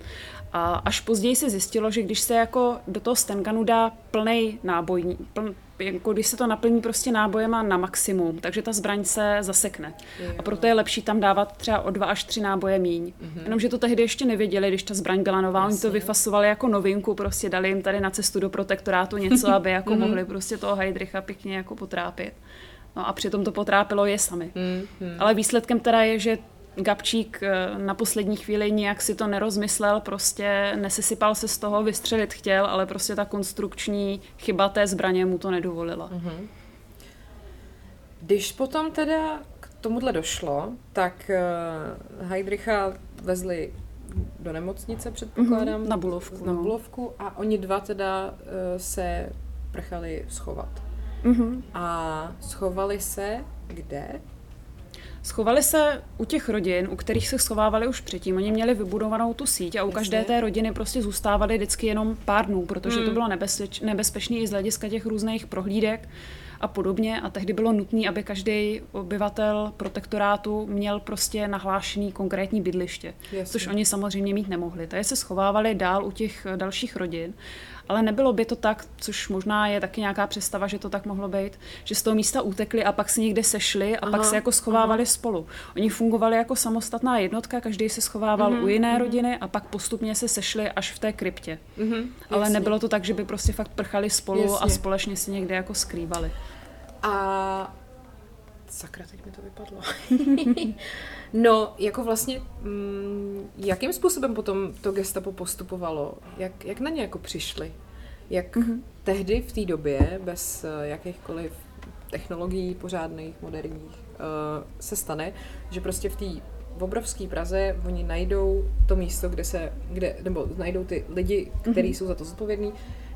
A až později se zjistilo, že když se jako do toho Stengunu dá plný náboj, pln, jako když se to naplní prostě nábojema na maximum, takže ta zbraň se zasekne. A proto je lepší tam dávat třeba o dva až tři náboje míň. Mm-hmm. Jenomže to tehdy ještě nevěděli, když ta zbraň byla nová, oni to vyfasovali jako novinku, prostě dali jim tady na cestu do protektorátu něco, aby jako mm-hmm. mohli prostě toho Heidricha pěkně jako potrápit. No a přitom to potrápilo je sami. Mm-hmm. Ale výsledkem teda je, že Gabčík eh, na poslední chvíli nějak si to nerozmyslel, prostě nesesypal se z toho, vystřelit chtěl, ale prostě ta konstrukční chyba té zbraně mu to nedovolila. Mm-hmm. Když potom teda k tomuhle došlo, tak uh, Heidricha vezli do nemocnice, předpokládám. Mm-hmm, na Bulovku. Na no. Bulovku a oni dva teda uh, se prchali schovat. Mm-hmm. A schovali se kde? Schovali se u těch rodin, u kterých se schovávali už předtím. Oni měli vybudovanou tu síť a u Jasně. každé té rodiny prostě zůstávali vždycky jenom pár dnů, protože hmm. to bylo nebezpeč, nebezpečné i z hlediska těch různých prohlídek a podobně. A tehdy bylo nutné, aby každý obyvatel protektorátu měl prostě nahlášený konkrétní bydliště, Jasně. což oni samozřejmě mít nemohli. Takže se schovávali dál u těch dalších rodin ale nebylo by to tak, což možná je taky nějaká představa, že to tak mohlo být, že z toho místa utekli a pak se někde sešli a aha, pak se jako schovávali aha. spolu. Oni fungovali jako samostatná jednotka, každý se schovával mm-hmm, u jiné mm-hmm. rodiny a pak postupně se sešli až v té kryptě. Mm-hmm, ale jasně. nebylo to tak, že by prostě fakt prchali spolu jasně. a společně si někde jako skrývali. A sakra, teď mi to vypadlo. no, jako vlastně, mm, jakým způsobem potom to gestapo postupovalo? Jak, jak na ně jako přišli? Jak mm-hmm. tehdy v té době, bez uh, jakýchkoliv technologií pořádných, moderních, uh, se stane, že prostě v té v obrovské Praze oni najdou to místo, kde se, kde, nebo najdou ty lidi, kteří mm-hmm. jsou za to zodpovědní.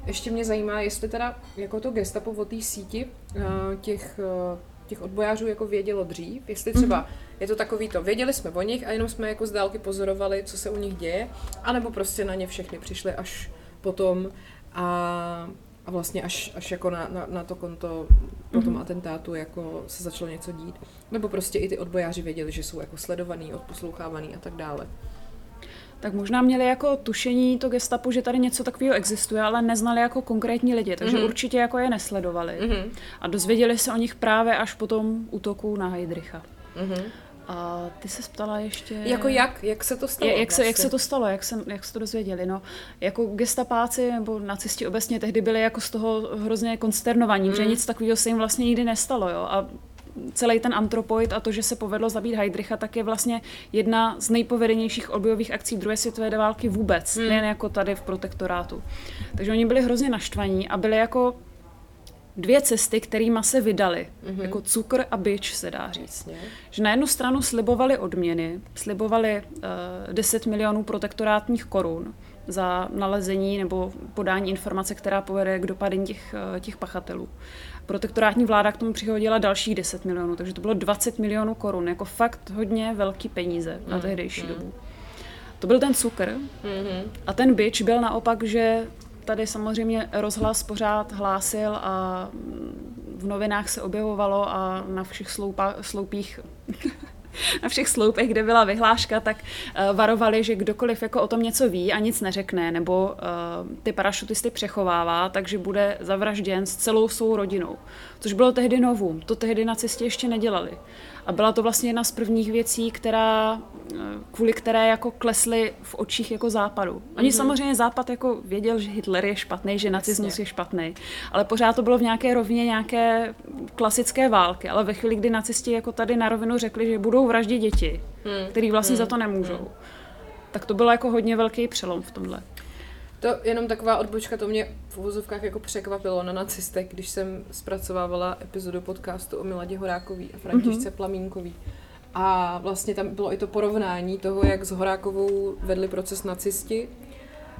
Ještě mě zajímá, jestli teda jako to gestapo o té síti uh, těch uh, těch odbojářů jako vědělo dřív, jestli třeba mm-hmm. je to takový to, věděli jsme o nich a jenom jsme jako z dálky pozorovali, co se u nich děje, anebo prostě na ně všechny přišli až potom a, a vlastně až, až jako na, na, na to konto po tom mm-hmm. atentátu jako se začalo něco dít. Nebo prostě i ty odbojáři věděli, že jsou jako sledovaný, odposlouchávaný a tak dále tak možná měli jako tušení to gestapo, že tady něco takového existuje, ale neznali jako konkrétní lidi, takže mm-hmm. určitě jako je nesledovali. Mm-hmm. A dozvěděli se o nich právě až po tom útoku na Heidricha. Mm-hmm. A ty se ptala ještě... Jako jak? Jak se to stalo? Jak, se, jak se to stalo? Jak, se, jak se to dozvěděli? No, jako gestapáci nebo nacisti obecně tehdy byli jako z toho hrozně konsternovaní, mm. protože nic takového se jim vlastně nikdy nestalo. Jo? A celý ten antropoid a to, že se povedlo zabít Heidricha, tak je vlastně jedna z nejpovedenějších odbojových akcí druhé světové války vůbec, hmm. nejen jako tady v protektorátu. Takže oni byli hrozně naštvaní a byli jako dvě cesty, kterými se vydali. Mm-hmm. Jako cukr a byč, se dá říct. Jasně. Že na jednu stranu slibovali odměny, slibovali uh, eh, 10 milionů protektorátních korun za nalezení nebo podání informace, která povede k dopadení těch, uh, těch pachatelů. Protektorátní vláda k tomu přihodila dalších 10 milionů, takže to bylo 20 milionů korun, jako fakt hodně velký peníze mm-hmm. na mhm. tehdejší mm-hmm. dobu. To byl ten cukr. Mm-hmm. A ten byč byl naopak, že tady samozřejmě rozhlas pořád hlásil a v novinách se objevovalo a na všech sloupa, sloupích na všech sloupech, kde byla vyhláška, tak uh, varovali, že kdokoliv jako o tom něco ví a nic neřekne, nebo uh, ty parašutisty přechovává, takže bude zavražděn s celou svou rodinou. Což bylo tehdy novum, to tehdy na cestě ještě nedělali. A byla to vlastně jedna z prvních věcí, která, eh, kvůli které jako klesly v očích jako západu. Oni mm-hmm. samozřejmě západ jako věděl, že Hitler je špatný, že nacismus je špatný, ale pořád to bylo v nějaké rovině nějaké klasické války. Ale ve chvíli, kdy nacisti jako tady na rovinu řekli, že budou vraždit děti, mm. který vlastně mm. za to nemůžou, mm. tak to bylo jako hodně velký přelom v tomhle. To jenom taková odbočka, to mě v uvozovkách jako překvapilo na nacistech, když jsem zpracovávala epizodu podcastu o Miladě Horákový a Františce mm-hmm. Plamínkový. A vlastně tam bylo i to porovnání toho, jak s Horákovou vedli proces nacisti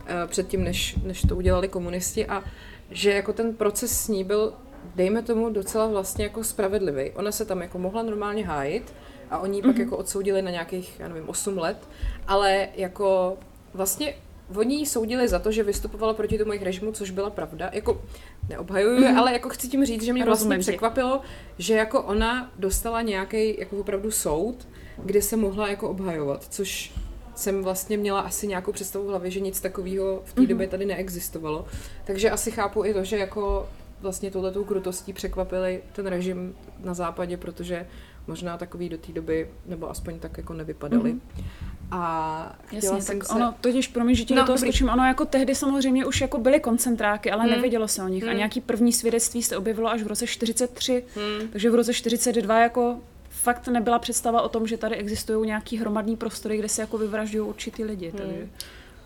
eh, předtím, než, než to udělali komunisti a že jako ten proces s ní byl, dejme tomu, docela vlastně jako spravedlivý. Ona se tam jako mohla normálně hájit a oni mm-hmm. pak mhm. jako odsoudili na nějakých, já nevím, 8 let, ale jako vlastně Oni ji soudili za to, že vystupovala proti tomu jejich režimu, což byla pravda. Jako neobhajuju, mm-hmm. ale jako chci tím říct, že mě vlastně překvapilo, že jako ona dostala nějaký jako opravdu soud, kde se mohla jako obhajovat, což jsem vlastně měla asi nějakou představu v hlavě, že nic takového v té mm-hmm. době tady neexistovalo. Takže asi chápu i to, že jako vlastně touhletou krutostí překvapili ten režim na západě, protože možná takový do té doby, nebo aspoň tak jako nevypadaly. Mm-hmm. A Jasně, jsem tak se... ono, totiž promiň, že ti no, do toho skočím, ono jako tehdy samozřejmě už jako byly koncentráky, ale hmm. nevědělo se o nich. Hmm. A nějaký první svědectví se objevilo až v roce 43, hmm. takže v roce 42 jako fakt nebyla představa o tom, že tady existují nějaký hromadný prostory, kde se jako vyvražďují určitý lidi. Hmm. Takže...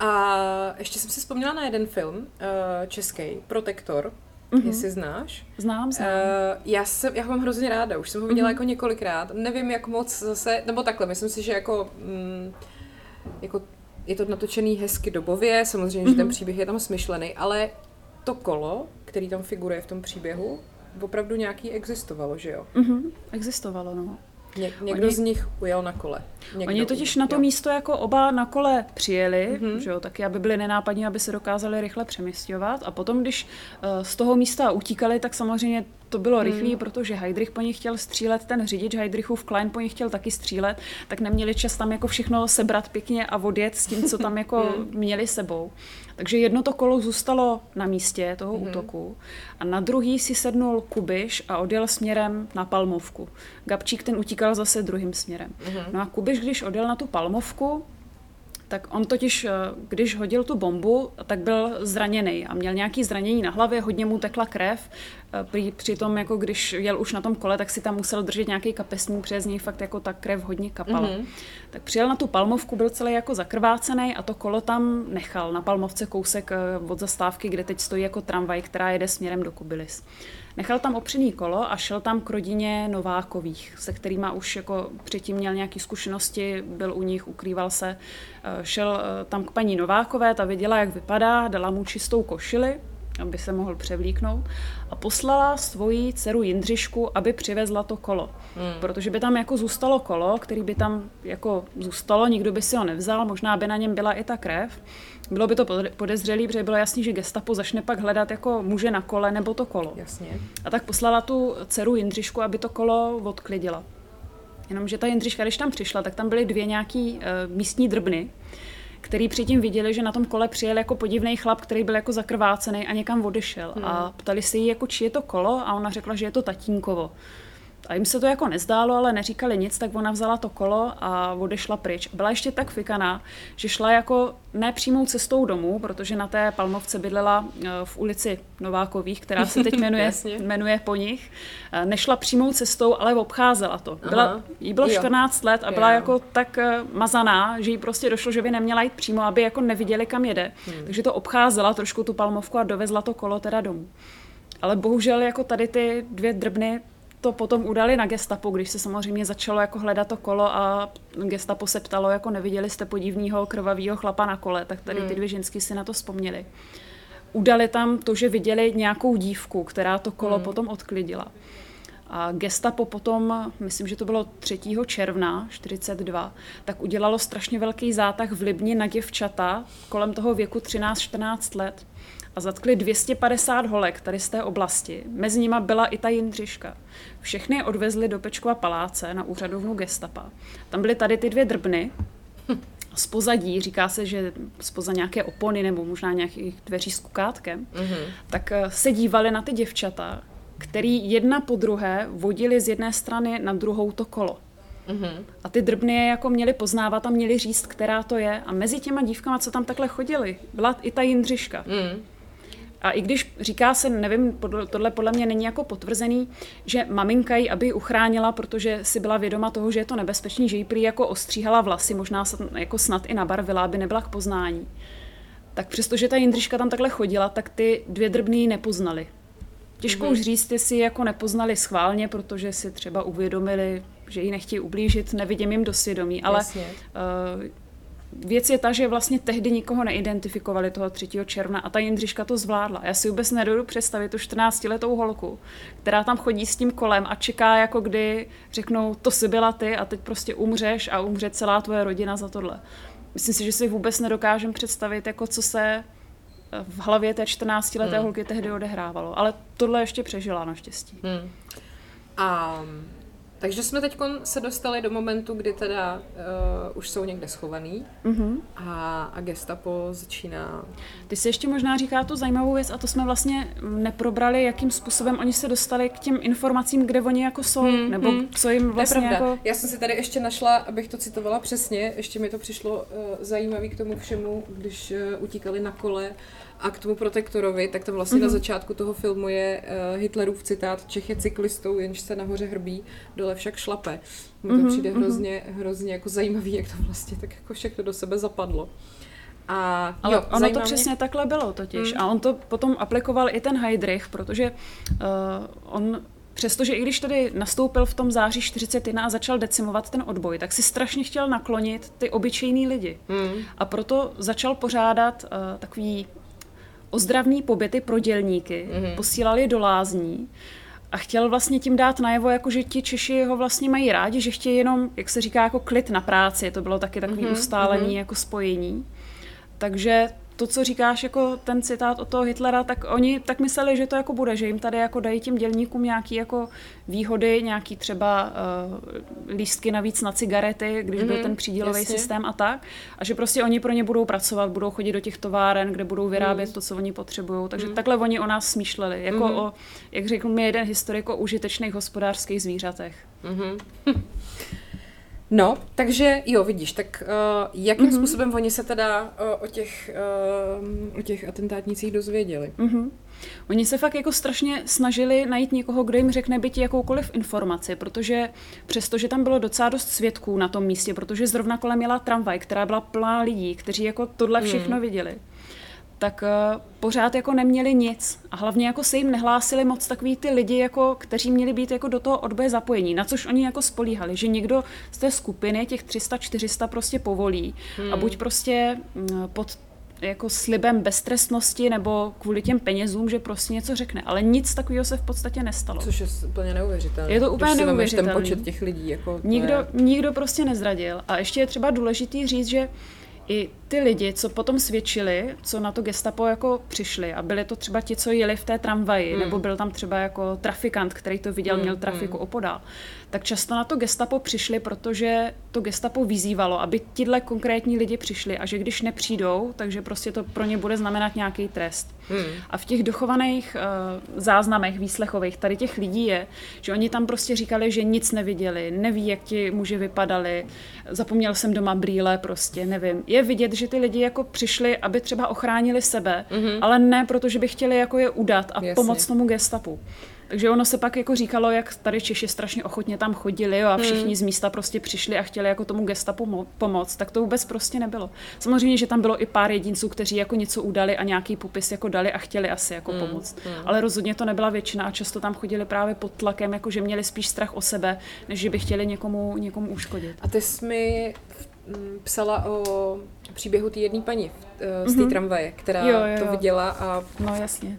A ještě jsem si vzpomněla na jeden film, uh, český, Protektor, Mm-hmm. Jestli znáš. Znám, znám. Uh, já, jsem, já ho mám hrozně ráda, už jsem ho viděla mm-hmm. jako několikrát. Nevím, jak moc zase, nebo takhle, myslím si, že jako, mm, jako je to natočený hezky dobově, samozřejmě, mm-hmm. že ten mhm. příběh je tam smyšlený, ale to kolo, který tam figuruje v tom příběhu, opravdu nějaký existovalo, že jo? Mm-hmm. Existovalo, no. Ně, někdo Oni... z nich ujel na kole. Někdo Oni totiž na to jo. místo jako oba na kole přijeli, mm-hmm. že jo, taky aby byli nenápadní, aby se dokázali rychle přemysťovat a potom, když uh, z toho místa utíkali, tak samozřejmě to bylo rychlé, hmm. protože Heidrich po nich chtěl střílet, ten řidič Heidrichův Klein po nich chtěl taky střílet, tak neměli čas tam jako všechno sebrat pěkně a odjet s tím, co tam jako hmm. měli sebou. Takže jedno to kolo zůstalo na místě toho hmm. útoku a na druhý si sednul Kubiš a odjel směrem na Palmovku. Gabčík ten utíkal zase druhým směrem. Hmm. No a Kubiš, když odjel na tu Palmovku, tak on totiž, eh, když hodil tu bombu, tak byl zraněný a měl nějaký zranění na hlavě, hodně mu tekla krev. Eh, při, přitom, jako když jel už na tom kole, tak si tam musel držet nějaký kapesní, protože z něj fakt jako ta krev hodně kapala. Mm-hmm. Tak přijel na tu palmovku, byl celý jako zakrvácený a to kolo tam nechal na palmovce kousek eh, od zastávky, kde teď stojí jako tramvaj, která jede směrem do Kubilis. Nechal tam opřený kolo a šel tam k rodině Novákových, se kterými už jako předtím měl nějaké zkušenosti, byl u nich, ukrýval se. Eh, šel eh, tam k paní Novákové, ta viděla, jak vypadá, dala mu čistou košili, aby se mohl převlíknout a poslala svoji dceru Jindřišku, aby přivezla to kolo. Hmm. Protože by tam jako zůstalo kolo, který by tam jako zůstalo, nikdo by si ho nevzal, možná by na něm byla i ta krev. Bylo by to podezřelý, protože bylo jasný, že gestapo začne pak hledat jako muže na kole nebo to kolo. Jasně. A tak poslala tu dceru Jindřišku, aby to kolo odklidila. Jenomže ta Jindřiška, když tam přišla, tak tam byly dvě nějaký uh, místní drbny, který předtím viděli, že na tom kole přijel jako podivný chlap, který byl jako zakrvácený a někam odešel. Hmm. A ptali se jí, jako, či je to kolo a ona řekla, že je to tatínkovo. A jim se to jako nezdálo, ale neříkali nic, tak ona vzala to kolo a odešla pryč. Byla ještě tak fikaná, že šla jako ne přímou cestou domů, protože na té Palmovce bydlela eh, v ulici Novákových, která se teď jmenuje, jmenuje po nich. Eh, nešla přímou cestou, ale obcházela to. Byla, jí bylo 14 let a byla jo. jako tak eh, mazaná, že jí prostě došlo, že by neměla jít přímo, aby jako neviděli, kam jede. Hmm. Takže to obcházela trošku tu Palmovku a dovezla to kolo teda domů. Ale bohužel jako tady ty dvě drbny to potom udali na gestapo, když se samozřejmě začalo jako hledat to kolo a gestapo se ptalo, jako neviděli jste podivního krvavého chlapa na kole, tak tady ty hmm. dvě ženský si na to vzpomněli. Udali tam to, že viděli nějakou dívku, která to kolo hmm. potom odklidila. A gestapo potom, myslím, že to bylo 3. června 42, tak udělalo strašně velký zátah v Libni na děvčata kolem toho věku 13-14 let a zatkli 250 holek tady z té oblasti. Mezi nima byla i ta Jindřiška. Všechny je odvezli do Pečkova paláce na úřadovnu gestapa. Tam byly tady ty dvě drbny, z pozadí, říká se, že spoza nějaké opony nebo možná nějakých dveří s kukátkem, mm-hmm. tak eh, se dívali na ty děvčata, který jedna po druhé vodili z jedné strany na druhou to kolo. Mm-hmm. A ty drbny je jako měli poznávat a měli říct, která to je. A mezi těma dívkama, co tam takhle chodili, byla i ta Jindřiška. Mm. A i když říká se, nevím, tohle podle mě není jako potvrzený, že maminka ji, aby ji uchránila, protože si byla vědoma toho, že je to nebezpečný, že jí prý jako ostříhala vlasy, možná jako snad i nabarvila, aby nebyla k poznání. Tak přestože ta Jindřiška tam takhle chodila, tak ty dvě drbny ji nepoznali. Těžko mm-hmm. už říct, jestli jako nepoznali schválně, protože si třeba uvědomili, že ji nechtějí ublížit, nevidím jim do svědomí, ale uh, věc je ta, že vlastně tehdy nikoho neidentifikovali toho 3. června a ta Jindřiška to zvládla. Já si vůbec nedodu představit tu 14-letou holku, která tam chodí s tím kolem a čeká, jako kdy řeknou, to si byla ty a teď prostě umřeš a umře celá tvoje rodina za tohle. Myslím si, že si vůbec nedokážem představit, jako co se v hlavě té 14-leté hmm. holky tehdy odehrávalo. Ale tohle ještě přežila naštěstí. Hmm. A takže jsme teď se dostali do momentu, kdy teda uh, už jsou někde schovaný mm-hmm. a, a gestapo začíná... Ty si ještě možná říká tu zajímavou věc a to jsme vlastně neprobrali, jakým způsobem oni se dostali k těm informacím, kde oni jako jsou, hmm, nebo hmm. co jim vlastně jako... Já jsem si tady ještě našla, abych to citovala přesně, ještě mi to přišlo uh, zajímavé k tomu všemu, když uh, utíkali na kole a k tomu protektorovi, tak to vlastně mm-hmm. na mhm. začátku toho filmu je uh, Hitlerův citát Čech je cyklistou, jenž se nahoře hrbí, dole však šlape. Mně to mm-hmm. přijde mhm. hrozně, hrozně jako zajímavý, jak to vlastně tak jako všechno do sebe zapadlo. A Ale jo, ono to přesně mě... takhle bylo totiž. Mm. A on to potom aplikoval i ten Heidrich, protože uh, on Přestože i když tady nastoupil v tom září 41 a začal decimovat ten odboj, tak si strašně chtěl naklonit ty obyčejný lidi. Mm. A proto začal pořádat uh, takový ozdravný pobyty pro dělníky, mm-hmm. posílal je do lázní a chtěl vlastně tím dát najevo, jako že ti Češi ho vlastně mají rádi, že chtějí jenom, jak se říká, jako klid na práci. To bylo taky takový mm-hmm. ustálený mm-hmm. jako spojení. Takže to, co říkáš, jako ten citát od toho Hitlera, tak oni tak mysleli, že to jako bude, že jim tady jako dají těm dělníkům nějaký jako výhody, nějaký třeba uh, lístky navíc na cigarety, když mm-hmm, byl mhm, ten přídělový jasně. systém a tak, a že prostě oni pro ně budou pracovat, budou chodit do těch továren, kde budou vyrábět mm. to, co oni potřebují. Takže mm. takhle oni o nás smýšleli, jako mm. o, jak řekl mi jeden historik, o užitečných hospodářských zvířatech. Mm-hmm. No, takže jo, vidíš, tak uh, jakým mm-hmm. způsobem oni se teda uh, o, těch, uh, o těch atentátnicích dozvěděli? Mm-hmm. Oni se fakt jako strašně snažili najít někoho, kdo jim řekne byť jakoukoliv informaci, protože přestože tam bylo docela dost svědků na tom místě, protože zrovna kolem jela tramvaj, která byla plná lidí, kteří jako tohle všechno mm. viděli, tak uh, pořád jako neměli nic. A hlavně jako se jim nehlásili moc takový ty lidi, jako, kteří měli být jako do toho odboje zapojení, na což oni jako spolíhali, že někdo z té skupiny, těch 300-400 prostě povolí hmm. a buď prostě mm, pod jako slibem beztrestnosti nebo kvůli těm penězům, že prostě něco řekne. Ale nic takového se v podstatě nestalo. Což je úplně neuvěřitelné. Je to úplně neuvěřitelné. ten počet těch lidí. Jako nikdo, je... nikdo prostě nezradil. A ještě je třeba důležitý říct, že i ty lidi, co potom svědčili, co na to gestapo jako přišli a byli to třeba ti, co jeli v té tramvaji, mm. nebo byl tam třeba jako trafikant, který to viděl, mm. měl trafiku mm. opodál, tak často na to gestapo přišli, protože to gestapo vyzývalo, aby tihle konkrétní lidi přišli a že když nepřijdou, takže prostě to pro ně bude znamenat nějaký trest. Hmm. A v těch dochovaných uh, záznamech výslechových tady těch lidí je, že oni tam prostě říkali, že nic neviděli, neví, jak ti muži vypadali, zapomněl jsem doma brýle, prostě nevím. Je vidět, že ty lidi jako přišli, aby třeba ochránili sebe, mm-hmm. ale ne proto, že by chtěli jako je udat a Jasně. pomoct tomu gestapu. Takže ono se pak jako říkalo, jak tady Češi strašně ochotně tam chodili jo, a všichni hmm. z místa prostě přišli a chtěli jako tomu gestapu pomoct, tak to vůbec prostě nebylo. Samozřejmě, že tam bylo i pár jedinců, kteří jako něco udali a nějaký popis jako dali a chtěli asi jako hmm. pomoct. Hmm. Ale rozhodně to nebyla většina a často tam chodili právě pod tlakem, jako že měli spíš strach o sebe, než že by chtěli někomu, někomu uškodit. A ty jsi mi psala o příběhu té jedné paní z té mm-hmm. tramvaje, která jo, jo, jo. to viděla a... No jasně.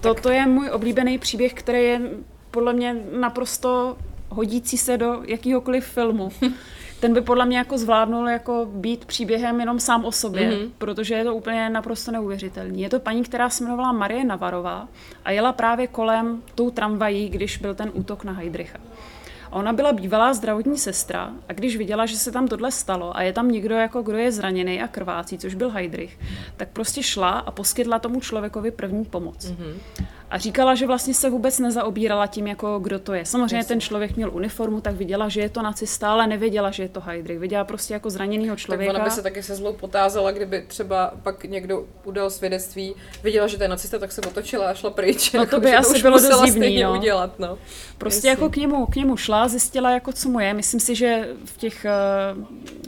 To, to je můj oblíbený příběh, který je podle mě naprosto hodící se do jakýhokoliv filmu. Ten by podle mě jako zvládnul jako být příběhem jenom sám o sobě, mm-hmm. protože je to úplně naprosto neuvěřitelný. Je to paní, která se jmenovala Marie Navarová a jela právě kolem tou tramvají, když byl ten útok na Heidricha. A ona byla bývalá zdravotní sestra a když viděla, že se tam tohle stalo a je tam někdo, jako kdo je zraněný a krvácí, což byl Heidrich, tak prostě šla a poskytla tomu člověkovi první pomoc. Mm-hmm. A říkala, že vlastně se vůbec nezaobírala tím, jako kdo to je. Samozřejmě Jasně. ten člověk měl uniformu, tak viděla, že je to nacista, ale nevěděla, že je to Heidrich. Viděla prostě jako zraněného člověka. Tak ona by se taky se zlou potázala, kdyby třeba pak někdo udal svědectví, viděla, že to je nacista, tak se otočila a šla pryč. No to jako, by asi to bylo dost divný, no. udělat, no. Prostě Jasně. jako k němu, k němu šla, zjistila, jako co mu je. Myslím si, že v těch, eh,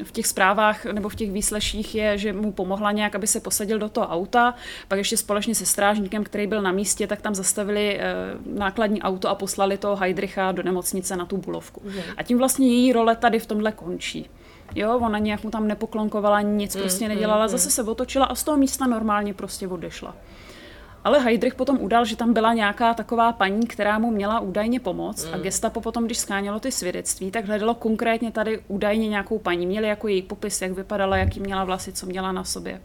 v těch zprávách nebo v těch výsleších je, že mu pomohla nějak, aby se posadil do toho auta, pak ještě společně se strážníkem, který byl na místě, tak tam zastavili eh, nákladní auto a poslali toho Heidricha do nemocnice na tu bulovku. Mm. A tím vlastně její role tady v tomhle končí. Jo, ona nějak mu tam nepoklonkovala, nic mm, prostě nedělala, mm, zase se otočila a z toho místa normálně prostě odešla. Ale Heidrich potom udal, že tam byla nějaká taková paní, která mu měla údajně pomoct mm. a gestapo potom, když skánělo ty svědectví, tak hledalo konkrétně tady údajně nějakou paní. Měli jako její popis, jak vypadala, jaký měla vlasy, co měla na sobě.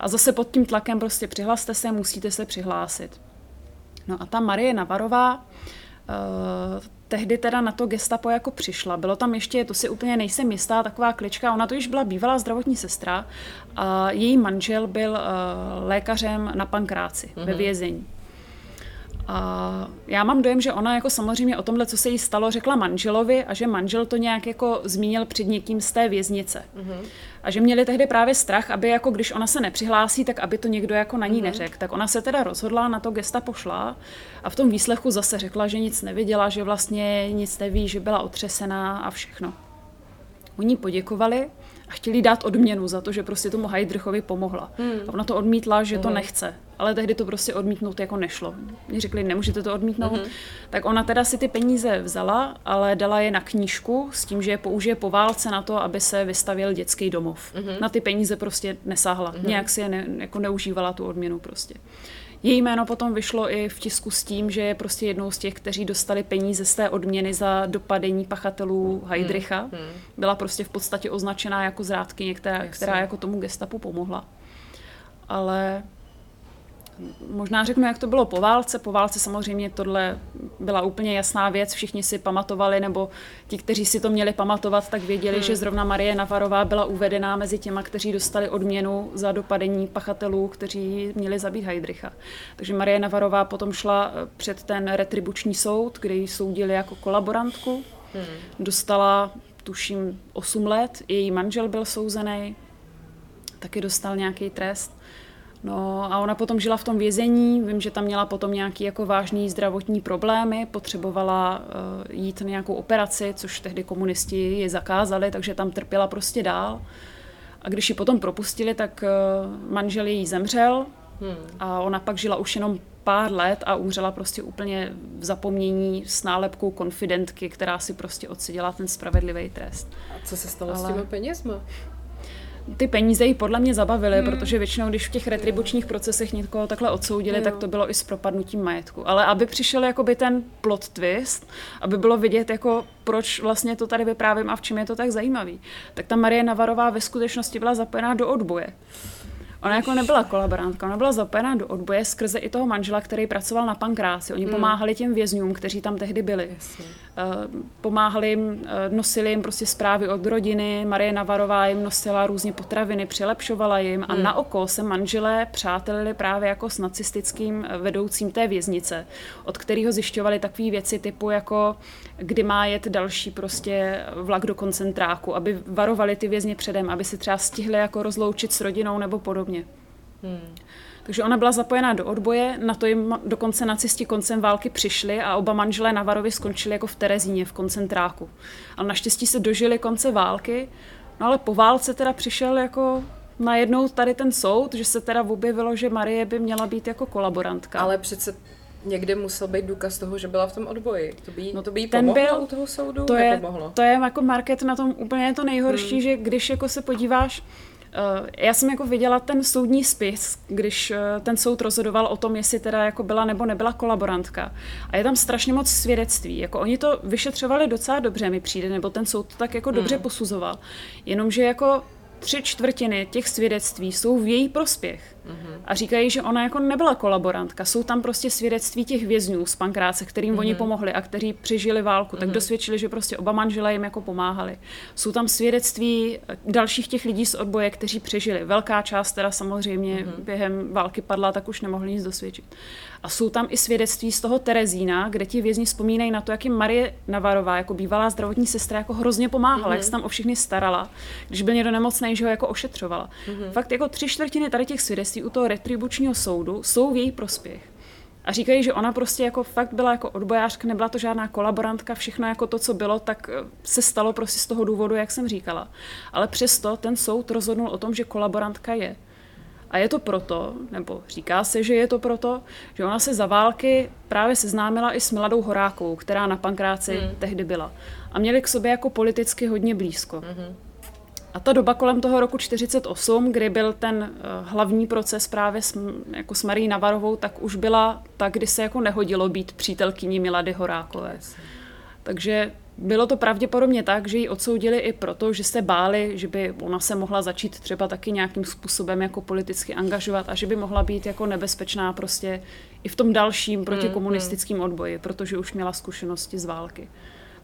A zase pod tím tlakem prostě přihlaste se, musíte se přihlásit. No a ta Marie Navarová, uh, tehdy teda na to gestapo jako přišla. Bylo tam ještě, to si úplně nejsem jistá, taková klička, ona to již byla bývalá zdravotní sestra a její manžel byl uh, lékařem na pankráci mm-hmm. ve mhm. vězení. A já mám dojem, že ona jako samozřejmě o tomhle, co se jí stalo, řekla manželovi a že manžel to nějak jako zmínil před někým z té věznice. Mm-hmm. A že měli tehdy právě strach, aby jako když ona se nepřihlásí, tak aby to někdo jako na ní mm-hmm. neřekl. Tak ona se teda rozhodla, na to gesta pošla a v tom výslechu zase řekla, že nic neviděla, že vlastně nic neví, že byla otřesená a všechno. Oni poděkovali a chtěli dát odměnu za to, že prostě tomu Heidrichovi pomohla. Hmm. A ona to odmítla, že to hmm. nechce. Ale tehdy to prostě odmítnout jako nešlo. Mě řekli, nemůžete to odmítnout. Hmm. Tak ona teda si ty peníze vzala, ale dala je na knížku s tím, že je použije po válce na to, aby se vystavil dětský domov. Hmm. Na ty peníze prostě nesáhla. Hmm. Nějak si je ne, jako neužívala tu odměnu prostě. Její jméno potom vyšlo i v tisku s tím, že je prostě jednou z těch, kteří dostali peníze z té odměny za dopadení pachatelů Heidricha. Hmm. Hmm. Byla prostě v podstatě označená jako zrádkyně, která, která jako tomu gestapu pomohla. Ale Možná řeknu, jak to bylo po válce. Po válce samozřejmě tohle byla úplně jasná věc, všichni si pamatovali, nebo ti, kteří si to měli pamatovat, tak věděli, hmm. že zrovna Marie Navarová byla uvedená mezi těma, kteří dostali odměnu za dopadení pachatelů, kteří měli zabít Heidricha. Takže Marie Navarová potom šla eh, před ten retribuční soud, kde ji soudili jako kolaborantku. Hmm. Dostala, tuším, 8 let, její manžel byl souzený, taky dostal nějaký trest. No a ona potom žila v tom vězení, vím, že tam měla potom nějaký jako vážný zdravotní problémy, potřebovala uh, jít na nějakou operaci, což tehdy komunisti ji zakázali, takže tam trpěla prostě dál. A když ji potom propustili, tak uh, manžel jí zemřel hmm. a ona pak žila už jenom pár let a umřela prostě úplně v zapomnění s nálepkou konfidentky, která si prostě odseděla ten spravedlivý trest. A co se stalo Ale... s těmi penězma? Ty peníze ji podle mě zabavily, hmm. protože většinou, když v těch retribučních procesech někoho takhle odsoudili, jo. tak to bylo i s propadnutím majetku. Ale aby přišel jakoby ten plot twist, aby bylo vidět, jako proč vlastně to tady vyprávím a v čem je to tak zajímavý, tak ta Marie Navarová ve skutečnosti byla zapojená do odboje. Ona jako nebyla kolaborantka, ona byla zapojená do odboje skrze i toho manžela, který pracoval na pankráci. Oni hmm. pomáhali těm vězňům, kteří tam tehdy byli. Jasně. Eh, pomáhali jim, eh, nosili jim prostě zprávy od rodiny, Marie Navarová jim nosila různě potraviny, přilepšovala jim a hmm. na oko se manželé přátelili právě jako s nacistickým eh, vedoucím té věznice, od kterého zjišťovali takové věci typu jako kdy má jet další prostě vlak do koncentráku, aby varovali ty vězně předem, aby se třeba stihli jako rozloučit s rodinou nebo podobně. Hmm. Takže ona byla zapojená do odboje, na to jim dokonce nacisti koncem války přišli a oba manželé Navarovi skončili jako v Terezíně v koncentráku. Ale naštěstí se dožili konce války, no ale po válce teda přišel jako najednou tady ten soud, že se teda objevilo, že Marie by měla být jako kolaborantka. Ale přece někde musel být důkaz toho, že byla v tom odboji. To by, no to by jí ten byl, u toho soudu? To je, to je jako market na tom úplně to nejhorší, hmm. že když jako se podíváš, já jsem jako viděla ten soudní spis, když uh, ten soud rozhodoval o tom, jestli teda jako byla nebo nebyla kolaborantka. A je tam strašně moc svědectví. Jako oni to vyšetřovali docela dobře, mi přijde, nebo ten soud to tak jako hmm. dobře posuzoval. Jenomže jako tři čtvrtiny těch svědectví jsou v její prospěch. Mm-hmm. A říkají, že ona jako nebyla kolaborantka. Jsou tam prostě svědectví těch vězňů z pankráce, kterým mm-hmm. oni pomohli a kteří přežili válku, mm-hmm. tak mhm. dosvědčili, že prostě oba manželé jim jako pomáhali. Jsou tam svědectví dalších těch lidí z odboje, kteří přežili. Velká část teda samozřejmě mm-hmm. během války padla, tak už nemohli nic dosvědčit. A jsou tam i svědectví z toho Terezína, kde ti vězni vzpomínají na to, jak jim Marie Navarová, jako bývalá zdravotní sestra, jako hrozně pomáhala, mm-hmm. jak se tam o všechny starala, když byl někdo nemocný, že ho jako ošetřovala. Mm-hmm. Fakt jako tři čtvrtiny tady těch svědectví u toho retribučního soudu jsou v její prospěch. A říkají, že ona prostě jako fakt byla jako odbojářka, nebyla to žádná kolaborantka, všechno jako to, co bylo, tak eh, se stalo prostě z toho důvodu, jak jsem říkala. Ale přesto ten soud rozhodnul o tom, že kolaborantka je. A je to proto, nebo říká se, že je to proto, že ona se za války právě seznámila i s Mladou Horákovou, která na Pankráci hmm. tehdy byla. A měli k sobě jako politicky hodně blízko. Hmm. A ta doba kolem toho roku 48, kdy byl ten uh, hlavní proces právě s, jako s Marí Navarovou, tak už byla ta, kdy se jako nehodilo být přítelkyní Milady Horákové. Takže bylo to pravděpodobně tak, že ji odsoudili i proto, že se báli, že by ona se mohla začít třeba taky nějakým způsobem jako politicky angažovat a že by mohla být jako nebezpečná prostě i v tom dalším protikomunistickém mm, odboji, protože už měla zkušenosti z války.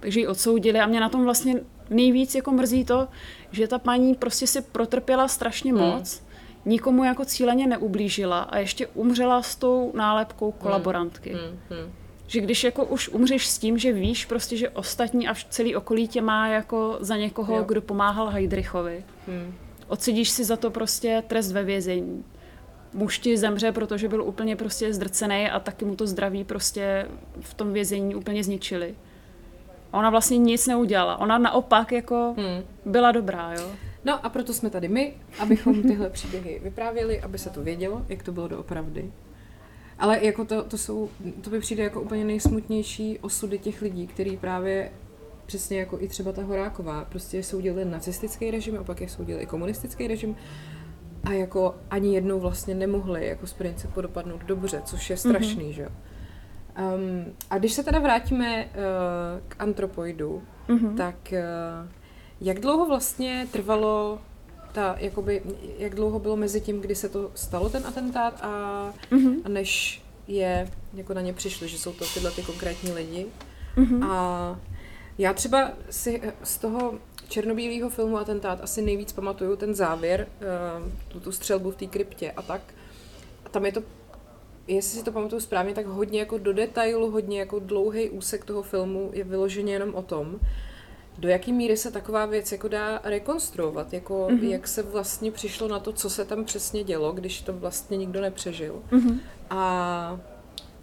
Takže ji odsoudili a mě na tom vlastně nejvíc jako mrzí to, že ta paní prostě si protrpěla strašně mm. moc, nikomu jako cíleně neublížila a ještě umřela s tou nálepkou kolaborantky. Mm, mm, mm že když jako už umřeš s tím, že víš prostě, že ostatní a celý okolí tě má jako za někoho, jo. kdo pomáhal Heidrichovi. Hmm. Odsedíš si za to prostě trest ve vězení. Muž ti zemře, protože byl úplně prostě zdrcený a taky mu to zdraví prostě v tom vězení úplně zničili. A ona vlastně nic neudělala. Ona naopak jako hmm. byla dobrá, jo. No a proto jsme tady my, abychom tyhle příběhy vyprávěli, aby se to vědělo, jak to bylo doopravdy. Ale jako to, to jsou, to by přijde jako úplně nejsmutnější osudy těch lidí, který právě přesně jako i třeba ta Horáková, prostě soudili nacistický režim, a pak je soudili i komunistický režim a jako ani jednou vlastně nemohli jako z principu dopadnout dobře, což je strašný, mm-hmm. že jo. Um, a když se teda vrátíme uh, k antropoidu, mm-hmm. tak uh, jak dlouho vlastně trvalo ta, jakoby, jak dlouho bylo mezi tím, kdy se to stalo, ten atentát, a, mm-hmm. a než je, jako na ně přišli, že jsou to tyhle ty konkrétní lidi. Mm-hmm. A já třeba si z toho černobílého filmu Atentát asi nejvíc pamatuju ten závěr, uh, tu, tu střelbu v té kryptě a tak. A tam je to, jestli si to pamatuju správně, tak hodně jako do detailu, hodně jako dlouhý úsek toho filmu je vyloženě jenom o tom, do jaké míry se taková věc jako dá rekonstruovat, jako mm-hmm. jak se vlastně přišlo na to, co se tam přesně dělo, když to vlastně nikdo nepřežil. Mm-hmm. A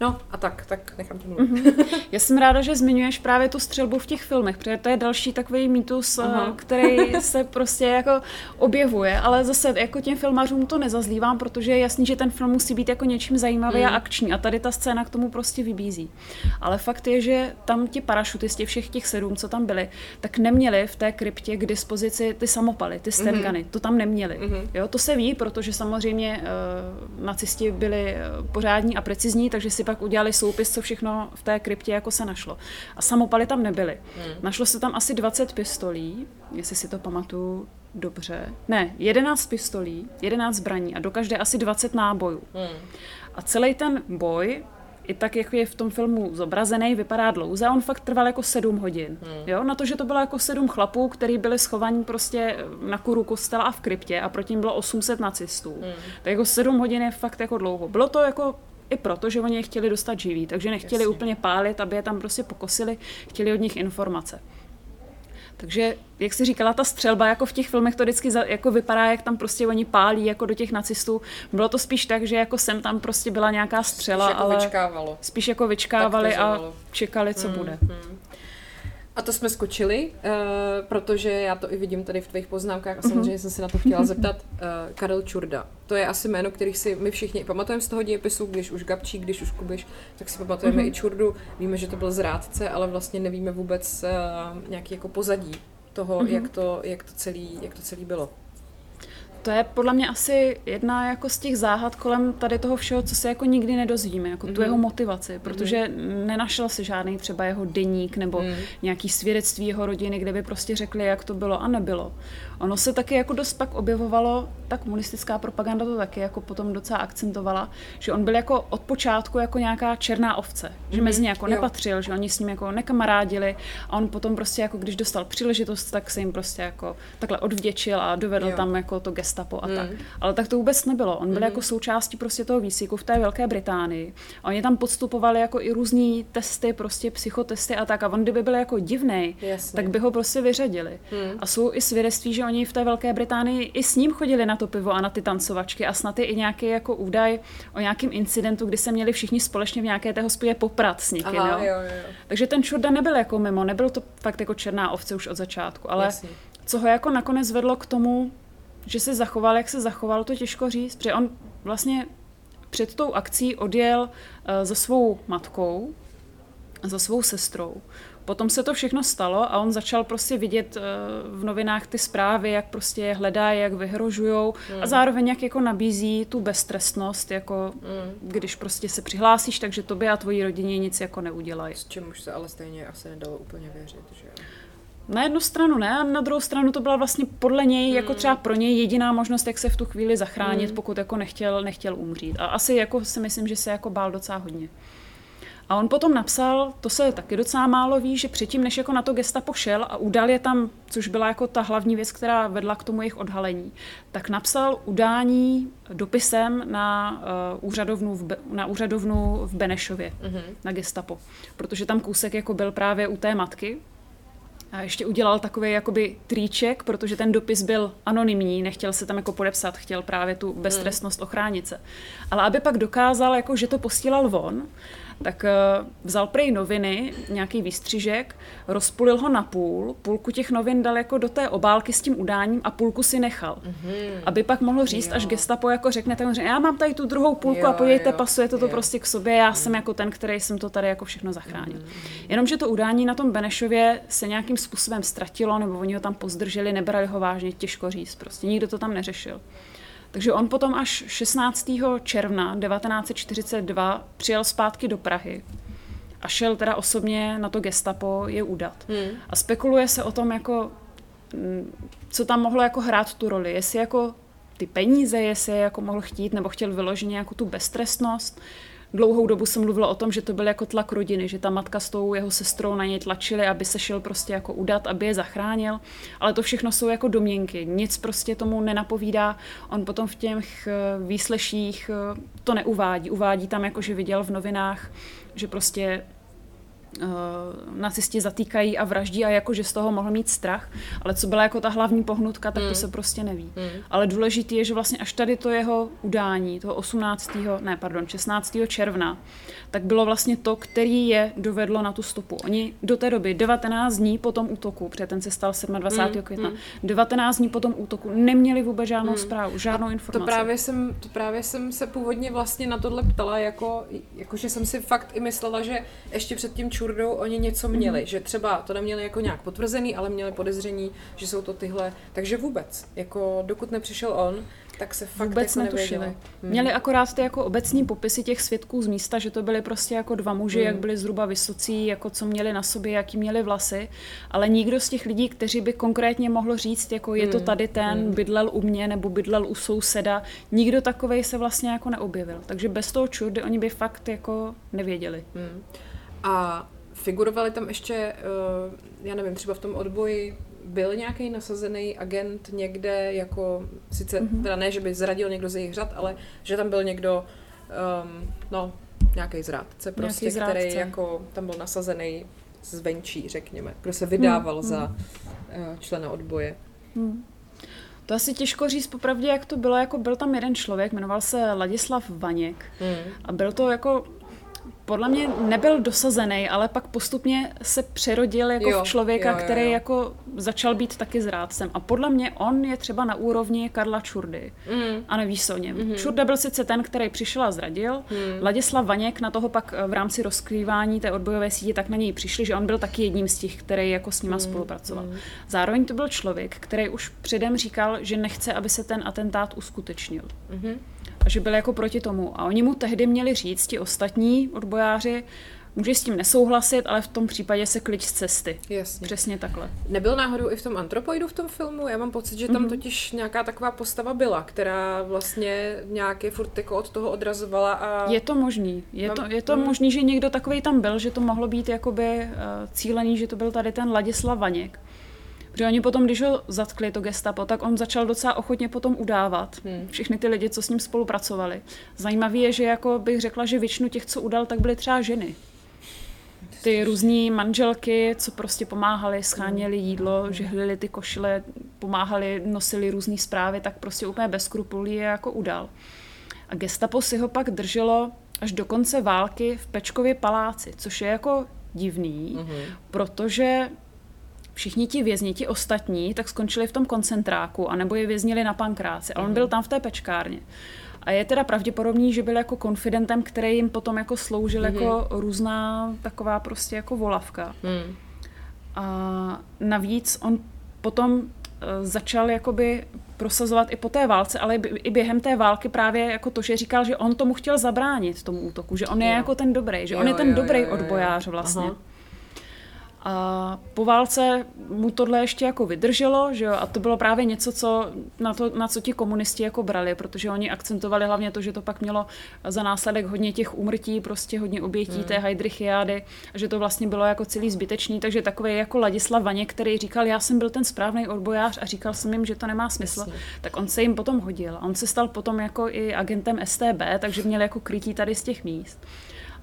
no a tak, tak nechám tě mluvit. Mm-hmm. Já jsem ráda, že zmiňuješ právě tu střelbu v těch filmech, protože to je další takový mýtus, uh-huh. který se prostě jako objevuje, ale zase jako těm filmařům to nezazlívám, protože je jasný, že ten film musí být jako něčím zajímavý mm. a akční a tady ta scéna k tomu prostě vybízí. Ale fakt je, že tam ti parašutisti, všech těch sedm, co tam byli, tak neměli v té kryptě k dispozici ty samopaly, ty stengany, mm-hmm. to tam neměli. Mm-hmm. Jo, to se ví, protože samozřejmě uh, nacisti byli pořádní a precizní, takže si pak udělali soupis, co všechno v té kryptě jako se našlo. A samopaly tam nebyly. Mm. Našlo se tam asi 20 pistolí, jestli si to pamatuju dobře. Ne, 11 pistolí, 11 zbraní a do každé asi 20 nábojů. Mm. A celý ten boj i tak, jak je v tom filmu zobrazený, vypadá dlouze. On fakt trval jako sedm hodin. Hmm. Jo? Na to, že to bylo jako sedm chlapů, který byli schovaní prostě na kuru kostela a v kryptě a proti ním bylo 800 nacistů. Hmm. Tak jako sedm hodin je fakt jako dlouho. Bylo to jako i proto, že oni je chtěli dostat živý, takže nechtěli Jasně. úplně pálit, aby je tam prostě pokosili, chtěli od nich informace. Takže, jak jsi říkala, ta střelba, jako v těch filmech to vždycky za, jako vypadá, jak tam prostě oni pálí jako do těch nacistů. Bylo to spíš tak, že jako sem tam prostě byla nějaká střela, spíš jako ale vyčkávalo. spíš jako vyčkávali a čekali, co hmm, bude. Hmm. A to jsme skočili, uh, protože já to i vidím tady v tvých poznámkách a mhm. samozřejmě mm-hmm. jsem se na to chtěla zeptat. Uh, Karel Čurda, to je asi jméno, který si my všichni pamatujeme z toho dějepisu, když už Gabčík, když už Kubiš, tak si pamatujeme mm-hmm. i Čurdu. Víme, že to byl zrádce, ale vlastně nevíme vůbec uh, nějaký jako pozadí toho, mm-hmm. jak, to, jak, to celý, jak to celý bylo. To je podle mě asi jedna jako z těch záhad kolem tady toho všeho, co se jako nikdy nedozvíme, jako mm-hmm. tu mhm. jeho motivaci, protože mm-hmm. nenašel si žádný třeba jeho deník nebo mm. nějaký svědectví jeho rodiny, kde by prostě řekli, jak to bylo a nebylo. Ono se taky jako dost pak objevovalo, ta komunistická propaganda to taky jako potom docela akcentovala, že on byl jako od počátku jako nějaká černá ovce, že mm-hmm. mezi ně jako jo. nepatřil, že oni s ním jako nekamarádili a on potom prostě jako když dostal příležitost, tak se jim prostě jako takhle odvděčil a dovedl jo. tam jako to gestapo a mm. tak. Ale tak to vůbec nebylo. On byl mm. jako součástí prostě toho výcviku v té Velké Británii. A oni tam podstupovali jako i různý testy, prostě psychotesty a tak. A on kdyby byl jako divný, tak by ho prostě vyřadili. Mm. A jsou i svědectví, že oni v té Velké Británii i s ním chodili na to pivo a na ty tancovačky a snad je i nějaký jako údaj o nějakém incidentu, kdy se měli všichni společně v nějaké té hospodě poprat s někým. Aha, jo? Jo, jo. Takže ten Čurda nebyl jako mimo, nebyl to fakt jako černá ovce už od začátku, ale Jasně. co ho jako nakonec vedlo k tomu, že se zachoval, jak se zachoval, to těžko říct, protože on vlastně před tou akcí odjel uh, za svou matkou, za svou sestrou. Potom se to všechno stalo a on začal prostě vidět uh, v novinách ty zprávy, jak prostě je hledají, jak vyhrožujou mm. a zároveň jak jako nabízí tu beztrestnost, jako mm. když prostě se přihlásíš, takže tobě a tvojí rodině nic jako neudělají. S čím už se ale stejně asi nedalo úplně věřit, že na jednu stranu ne, a na druhou stranu to byla vlastně podle něj, jako hmm. třeba pro něj jediná možnost, jak se v tu chvíli zachránit, mm. pokud jako nechtěl, nechtěl umřít. A asi jako si myslím, že se jako bál docela hodně. A on potom napsal, to se taky docela málo ví, že předtím, než jako na to gesta pošel a udal je tam, což byla jako ta hlavní věc, která vedla k tomu jejich odhalení, tak napsal udání dopisem na, uh, úřadovnu, v Be- na úřadovnu v Benešově, mm-hmm. na gestapo. Protože tam kousek jako byl právě u té matky, a ještě udělal takový jakoby tríček, protože ten dopis byl anonymní, nechtěl se tam jako podepsat, chtěl právě tu beztrestnost ochránit se. Ale aby pak dokázal, jako, že to posílal von, tak eh, vzal prej noviny, nějaký výstřižek, rozpulil ho na půl, půlku těch novin dal jako do té obálky s tím udáním a půlku si nechal. Mm-hmm. Aby pak mohl říct, jo. až gestapo jako řekne, tak já mám tady tu druhou půlku jo, a pojďte, pasuje to, to prostě k sobě, já mm. jsem jako ten, který jsem to tady jako všechno zachránil. Mm. Jenomže to udání na tom Benešově se nějakým způsobem ztratilo, nebo oni ho tam pozdrželi, nebrali ho vážně, těžko říct, prostě nikdo to tam neřešil. Takže on potom až 16. června 1942 přijel zpátky do Prahy a šel teda osobně na to gestapo je udat. Hmm. A spekuluje se o tom, jako, mm, co tam mohlo jako hrát tu roli. Jestli jako ty peníze, jestli jako mohl chtít, nebo chtěl vyloženě jako tu beztrestnost, dlouhou dobu se mluvilo o tom, že to byl jako tlak rodiny, že ta matka s tou jeho sestrou na něj tlačili, aby se šel prostě jako udat, aby je zachránil, ale to všechno jsou jako domněnky, nic prostě tomu nenapovídá, on potom v těch eh, výsleších eh, to neuvádí, uvádí tam jako, že viděl v novinách, že prostě nacisti zatýkají a vraždí a jako, že z toho mohl mít strach, ale co byla jako ta hlavní pohnutka, tak mm. to se prostě neví. Mm. Ale důležité je, že vlastně až tady to jeho udání, toho 18. ne, pardon, 16. června, tak bylo vlastně to, který je dovedlo na tu stopu. Oni do té doby 19 dní po tom útoku, protože ten se stal 27. Mm. května, mm. 19 dní po tom útoku neměli vůbec žádnou mm. zprávu, žádnou informaci. To právě, jsem, to právě jsem se původně vlastně na tohle ptala, jako, jako že jsem si fakt i myslela, že ještě před tím čurdou oni něco měli, mm. že třeba to neměli jako nějak potvrzený, ale měli podezření, že jsou to tyhle, takže vůbec, jako dokud nepřišel on, tak se fakt Vůbec jako netušili. Hmm. Měli akorát ty jako obecní popisy těch svědků z místa, že to byly prostě jako dva muži, hmm. jak byli zhruba vysocí, jako co měli na sobě, jaký měli vlasy, ale nikdo z těch lidí, kteří by konkrétně mohl říct, jako je to hmm. tady ten, hmm. bydlel u mě nebo bydlel u souseda, nikdo takovej se vlastně jako neobjevil. Takže bez toho čurdy oni by fakt jako nevěděli. Hmm. A figurovali tam ještě, eh, já nevím, třeba v tom odboji byl nějaký nasazený agent někde, jako sice, mm-hmm. teda ne, že by zradil někdo z jejich řad, ale že tam byl někdo, um, no, nějaký zrádce prostě, nějaký zrádce. který jako tam byl nasazený zvenčí, řekněme, kdo se vydával mm, za uh, člena odboje. Mm. To asi těžko říct popravdě, jak to bylo, jako byl tam jeden člověk, jmenoval se Ladislav Vaněk mm. a byl to jako podle mě nebyl dosazený, ale pak postupně se přerodil jako jo, v člověka, jo, jo, jo. který jako začal být taky zrádcem. A podle mě on je třeba na úrovni Karla Čurdy. Mm. A nevíš o něm. Mm. Čurda byl sice ten, který přišel a zradil. Mm. Ladislav Vaněk na toho pak v rámci rozkrývání té odbojové sítě tak na něj přišli, že on byl taky jedním z těch, který jako s nima mm. spolupracoval. Mm. Zároveň to byl člověk, který už předem říkal, že nechce, aby se ten atentát uskutečnil. Mm a že byl jako proti tomu. A oni mu tehdy měli říct, ti ostatní odbojáři, může s tím nesouhlasit, ale v tom případě se klič z cesty. Jasně. Přesně takhle. Nebyl náhodou i v tom antropoidu v tom filmu? Já mám pocit, že tam mm-hmm. totiž nějaká taková postava byla, která vlastně nějaké furt jako od toho odrazovala a... Je to možný. Je mám... to, je to mm. možný, že někdo takový tam byl, že to mohlo být jakoby uh, cílený, že to byl tady ten Ladislav Vaněk. Protože oni potom, když ho zatkli, to gestapo, tak on začal docela ochotně potom udávat hmm. všechny ty lidi, co s ním spolupracovali. Zajímavé je, že jako bych řekla, že většinu těch, co udal, tak byly třeba ženy. Ty různé manželky, co prostě pomáhali, scháněli jídlo, žehlili ty košile, pomáhali, nosili různé zprávy, tak prostě úplně bez skrupulí je jako udal. A gestapo si ho pak drželo až do konce války v Pečkově paláci, což je jako divný, mm-hmm. protože všichni ti vězni, ti ostatní, tak skončili v tom koncentráku, anebo je věznili na pankráci. A on mhm. byl tam v té pečkárně. A je teda pravděpodobný, že byl jako konfidentem, který jim potom jako sloužil mm-hmm. jako různá taková prostě jako volavka. Mm. A navíc on potom eh, začal jakoby prosazovat i po té válce, ale i během té války právě jako to, že říkal, že on tomu chtěl zabránit tomu útoku, že on je jo. jako ten dobrý, že jo, on je ten jo, dobrý jo, jo, odbojář vlastně. Aha. A po válce mu tohle ještě jako vydrželo, že jo, a to bylo právě něco, co, na, to, na co ti komunisti jako brali, protože oni akcentovali hlavně to, že to pak mělo za následek hodně těch úmrtí, prostě hodně obětí hmm. té hydrichiády, a že to vlastně bylo jako celý zbytečný, takže takový jako Ladislav Vaně, který říkal, já jsem byl ten správný odbojář a říkal jsem jim, že to nemá smysl, Jasně. tak on se jim potom hodil. On se stal potom jako i agentem STB, takže měl jako krytí tady z těch míst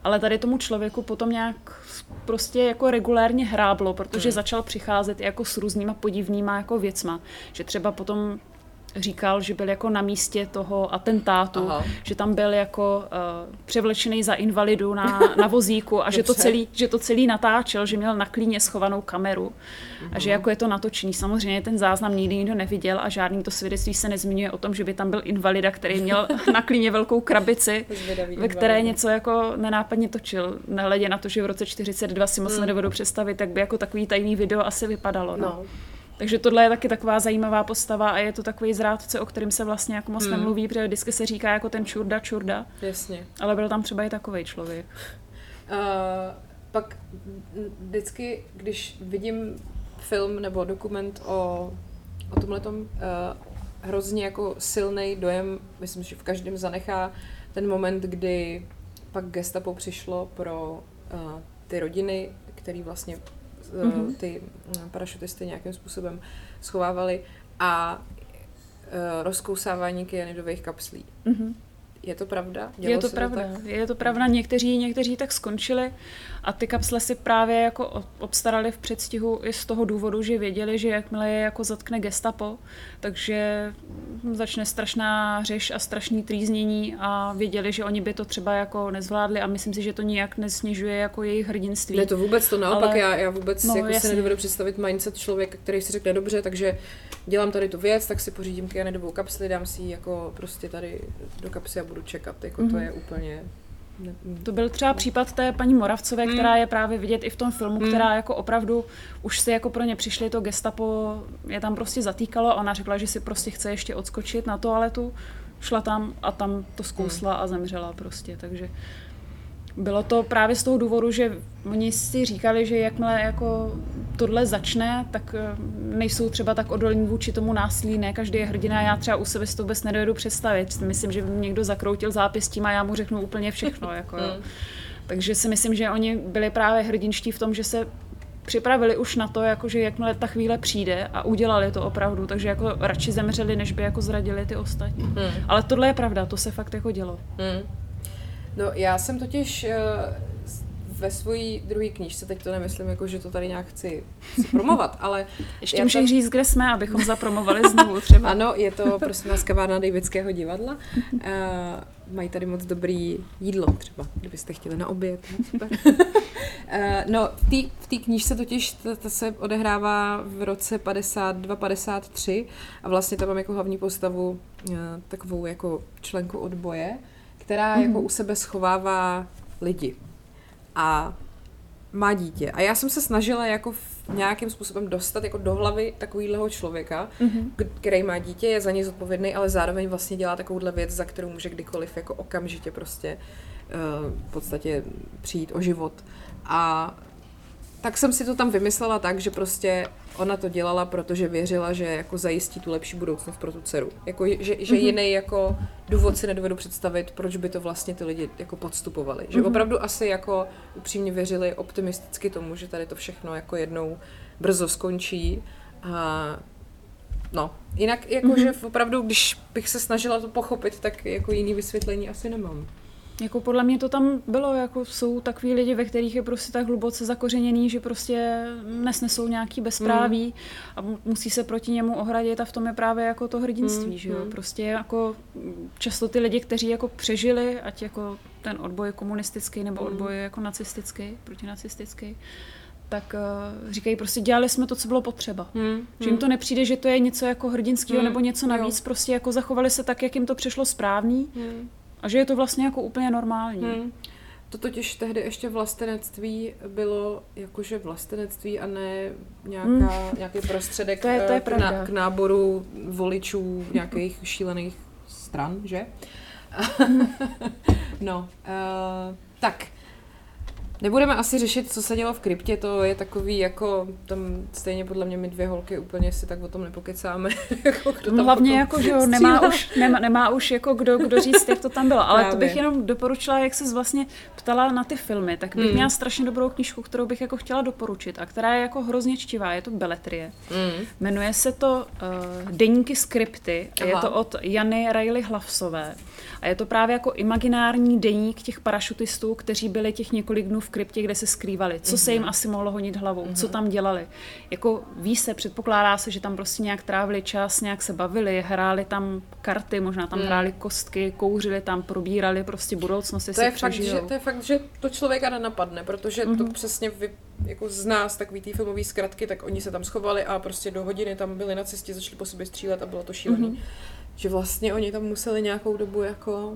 ale tady tomu člověku potom nějak prostě jako regulérně hráblo, protože hmm. začal přicházet jako s různýma podivnýma jako věcma, že třeba potom říkal, že byl jako na místě toho atentátu, Aha. že tam byl jako uh, převlečený za invalidu na, na vozíku a že to, celý, že to celý natáčel, že měl na klíně schovanou kameru uh-huh. a že mhm. jako je to natočený. Samozřejmě ten záznam nikdy nikdo neviděl a žádný to svědectví se nezmiňuje o tom, že by tam byl invalida, který měl na klíně velkou krabici, ve které něco jako nenápadně točil. Nehledě na to, že v roce 42 si moc hmm. nedovedu představit, tak by jako takový tajný video asi vypadalo. No. no. Takže tohle je taky taková zajímavá postava a je to takový zrádce, o kterém se vlastně jako moc hmm. nemluví, protože vždycky se říká jako ten čurda, čurda. Jasně. Ale byl tam třeba i takový člověk. Uh, pak vždycky, když vidím film nebo dokument o, o tomhle uh, hrozně jako silný dojem, myslím, že v každém zanechá ten moment, kdy pak gestapo přišlo pro uh, ty rodiny, který vlastně mm-hmm. ty eh, parašutisty nějakým způsobem schovávali a uh, rozkousávání kyanidových kapslí. Mm-hmm. Je to pravda? Dělo je to pravda. To tak? Je to pravda. Někteří, někteří tak skončili A ty kapsle si právě jako obstarali v předstihu i z toho důvodu, že věděli, že jakmile je jako zatkne gestapo, takže začne strašná řeš a strašný trýznění a věděli, že oni by to třeba jako nezvládli a myslím si, že to nijak nesnižuje jako jejich hrdinství. Ne, to vůbec to naopak, Ale... já, já vůbec no, jako si nedovedu představit mindset člověka, který si řekne dobře, takže dělám tady tu věc, tak si pořídím kyanidovou kapsli, dám si ji jako prostě tady do kapsy a budu čekat. Jako mm-hmm. to mhm. je úplně to byl třeba případ té paní Moravcové, hmm. která je právě vidět i v tom filmu, hmm. která jako opravdu už si jako pro ně přišli, to gestapo je tam prostě zatýkalo a ona řekla, že si prostě chce ještě odskočit na toaletu, šla tam a tam to zkousla hmm. a zemřela prostě, takže bylo to právě z toho důvodu, že oni si říkali, že jakmile jako tohle začne, tak eh, nejsou třeba tak odolní vůči tomu násilí, ne každý je hrdina, já třeba u sebe si to vůbec nedovedu představit. Myslím, že by někdo zakroutil zápěstím a já mu řeknu úplně všechno. Jako, jo. Hmm. Takže si myslím, že oni byli právě hrdinští v tom, že se připravili už na to, jako že jakmile ta chvíle přijde a udělali to opravdu, takže jako radši zemřeli, než by jako zradili ty ostatní. Hmm. Ale tohle je pravda, to se fakt jako dělo. Hmm. No já jsem totiž uh, ve své druhé knížce, teď to nemyslím jako, že to tady nějak chci, chci promovat, ale... Ještě můžeš tam... říct, kde jsme, abychom zapromovali znovu třeba. Ano, je to prosím vás kavárna Davidského divadla. Uh, mají tady moc dobrý jídlo třeba, kdybyste chtěli na oběd. No, super. uh, no, v té knížce totiž ta, ta se odehrává v roce 52-53 a vlastně tam mám jako hlavní postavu uh, takovou jako členku odboje, která mm. jako u sebe schovává lidi a má dítě. A já jsem se snažila jako nějakým způsobem dostat jako do hlavy takovýhleho člověka, mm-hmm. který má dítě, je za něj zodpovědný, ale zároveň vlastně dělá takovouhle věc, za kterou může kdykoliv jako okamžitě prostě uh, v podstatě přijít o život. A tak jsem si to tam vymyslela tak, že prostě ona to dělala, protože věřila, že jako zajistí tu lepší budoucnost pro tu dceru. Jako, že, že mm-hmm. jiný jako důvod si nedovedu představit, proč by to vlastně ty lidi jako podstupovali. Že mm-hmm. opravdu asi jako upřímně věřili optimisticky tomu, že tady to všechno jako jednou brzo skončí. A no, jinak jako, mm-hmm. že opravdu, když bych se snažila to pochopit, tak jako jiný vysvětlení asi nemám. Jako podle mě to tam bylo, jako jsou takový lidi, ve kterých je prostě tak hluboce zakořeněný, že prostě nesnesou nějaký bezpráví mm. a musí se proti němu ohradit a v tom je právě jako to hrdinství, mm. že jo. Mm. Prostě jako často ty lidi, kteří jako přežili, ať jako ten odboj komunistický nebo mm. odboj jako nacistický, protinacistický, tak uh, říkají prostě dělali jsme to, co bylo potřeba. Hmm, že jim to nepřijde, že to je něco jako hrdinského hmm, nebo něco navíc, jo. prostě jako zachovali se tak, jak jim to přišlo správný. Hmm. A že je to vlastně jako úplně normální. Hmm. To totiž tehdy ještě vlastenectví bylo jakože vlastenectví a ne nějaká, hmm. nějaký prostředek to je, to je k, na, k náboru voličů nějakých šílených stran, že? no, uh, tak Nebudeme asi řešit, co se dělo v kryptě, to je takový jako, tam stejně podle mě my dvě holky úplně si tak o tom nepokecáme. jako, kdo tam Hlavně jako, že jo, nemá už, nemá, nemá už jako kdo, kdo říct, jak to tam bylo, ale Právě. to bych jenom doporučila, jak se vlastně ptala na ty filmy, tak bych mm. měla strašně dobrou knížku, kterou bych jako chtěla doporučit a která je jako hrozně čtivá, je to Beletrie. Mm. Jmenuje se to uh, Deníky skripty, Aha. je to od Jany Riley Hlavsové a je to právě jako imaginární deník těch parašutistů, kteří byli těch několik dnů v kryptě, kde se skrývali. Co se jim mhm. asi mohlo honit hlavou, co mhm. tam dělali. Jako ví se, předpokládá se, že tam prostě nějak trávili čas, nějak se bavili, hráli tam karty, možná tam mm. hráli kostky, kouřili tam, probírali prostě budoucnost, to je, fakt, že, to je fakt, že to člověka nenapadne, protože to mhm. přesně vy, jako z nás takový ty filmový zkratky, tak oni se tam schovali a prostě do hodiny tam byli na cestě, začali po sobě střílet a bylo to šílený. Mm-hmm že vlastně oni tam museli nějakou dobu jako.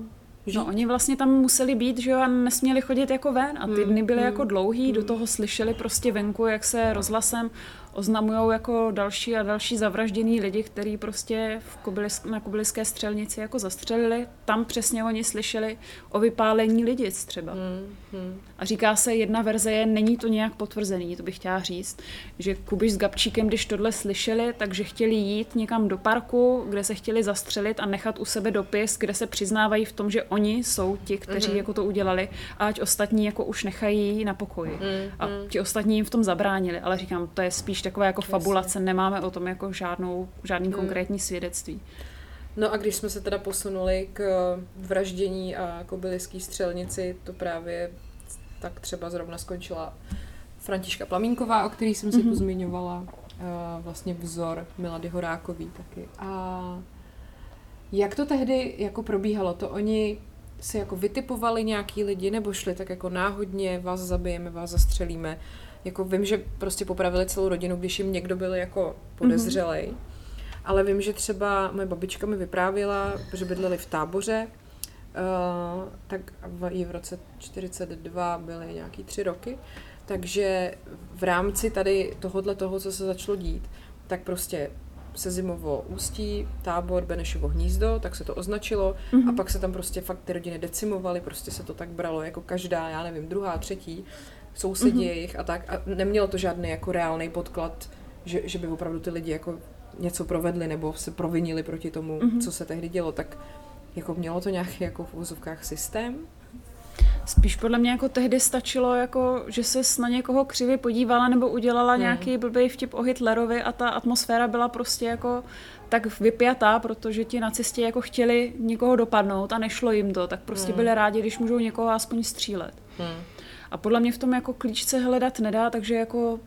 No oni vlastně tam museli být, že jo, a nesměli chodit jako ven a ty hmm, dny byly hmm, jako dlouhý, hmm. do toho slyšeli prostě venku, jak se rozhlasem oznamují jako další a další zavražděný lidi, který prostě v Kobylis, na Kobyliské střelnici jako zastřelili. Tam přesně oni slyšeli o vypálení lidic třeba. Hmm, hmm. A říká se, jedna verze je, není to nějak potvrzený, to bych chtěla říct, že Kubiš s Gabčíkem, když tohle slyšeli, takže chtěli jít někam do parku, kde se chtěli zastřelit a nechat u sebe dopis, kde se přiznávají v tom, že oni jsou ti, kteří mm-hmm. jako to udělali a ať ostatní jako už nechají na pokoji. Mm-hmm. A ti ostatní jim v tom zabránili, ale říkám, to je spíš takové jako fabulace, nemáme o tom jako žádnou, žádný mm. konkrétní svědectví. No a když jsme se teda posunuli k vraždění a kobyliský střelnici, to právě tak třeba zrovna skončila Františka Plamínková, o který jsem si mm-hmm. tu zmiňovala, uh, vlastně vzor Milady Horákový taky. A jak to tehdy jako probíhalo? To oni si jako vytipovali nějaký lidi, nebo šli tak jako náhodně, vás zabijeme, vás zastřelíme. Jako vím, že prostě popravili celou rodinu, když jim někdo byl jako podezřelej. Mm-hmm. Ale vím, že třeba moje babička mi vyprávěla, že bydleli v táboře, uh, tak v, v roce 42 byly nějaký tři roky, takže v rámci tady tohohle toho, co se začalo dít, tak prostě se zimovo ústí, tábor, Benešovo hnízdo, tak se to označilo mm-hmm. a mhm. pak se tam prostě fakt ty rodiny decimovaly, prostě se to tak bralo jako každá, já nevím, druhá, třetí, sousedí mm-hmm. jejich a tak a nemělo to žádný jako reálný podklad, že, že by opravdu ty lidi jako něco provedli nebo se provinili proti tomu, mm-hmm. co se tehdy dělo, tak jako mělo to nějaký jako v úzovkách systém? Spíš podle mě jako tehdy stačilo, jako, že se na někoho křivě podívala nebo udělala hmm. nějaký blbý vtip o Hitlerovi a ta atmosféra byla prostě jako tak vypjatá, protože ti nacisti jako chtěli někoho dopadnout a nešlo jim to, tak prostě hmm. byli rádi, když můžou někoho aspoň střílet. Hmm. A podle mě v tom jako klíčce hledat nedá, takže jako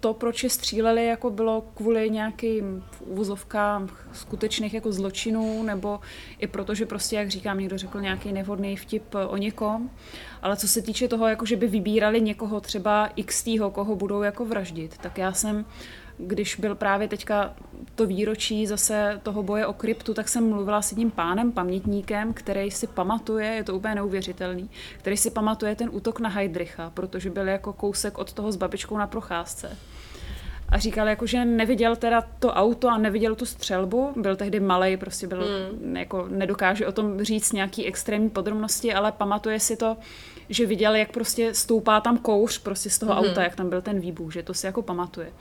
to, proč je stříleli, jako bylo kvůli nějakým úvozovkám skutečných jako zločinů, nebo i proto, že prostě, jak říkám, někdo řekl nějaký nevhodný vtip o někom. Ale co se týče toho, jako že by vybírali někoho třeba x týho, koho budou jako vraždit, tak já jsem když byl právě teďka to výročí zase toho boje o kryptu, tak jsem mluvila s jedním pánem, pamětníkem, který si pamatuje, je to úplně neuvěřitelný, který si pamatuje ten útok na Heidricha, protože byl jako kousek od toho s babičkou na procházce. A říkal, jako, že neviděl teda to auto a neviděl tu střelbu, byl tehdy malý, prostě byl, mm. jako nedokáže o tom říct nějaký extrémní podrobnosti, ale pamatuje si to, že viděl, jak prostě stoupá tam kouř prostě z toho mm. auta, jak tam byl ten výbuch, že to si jako pamatuje.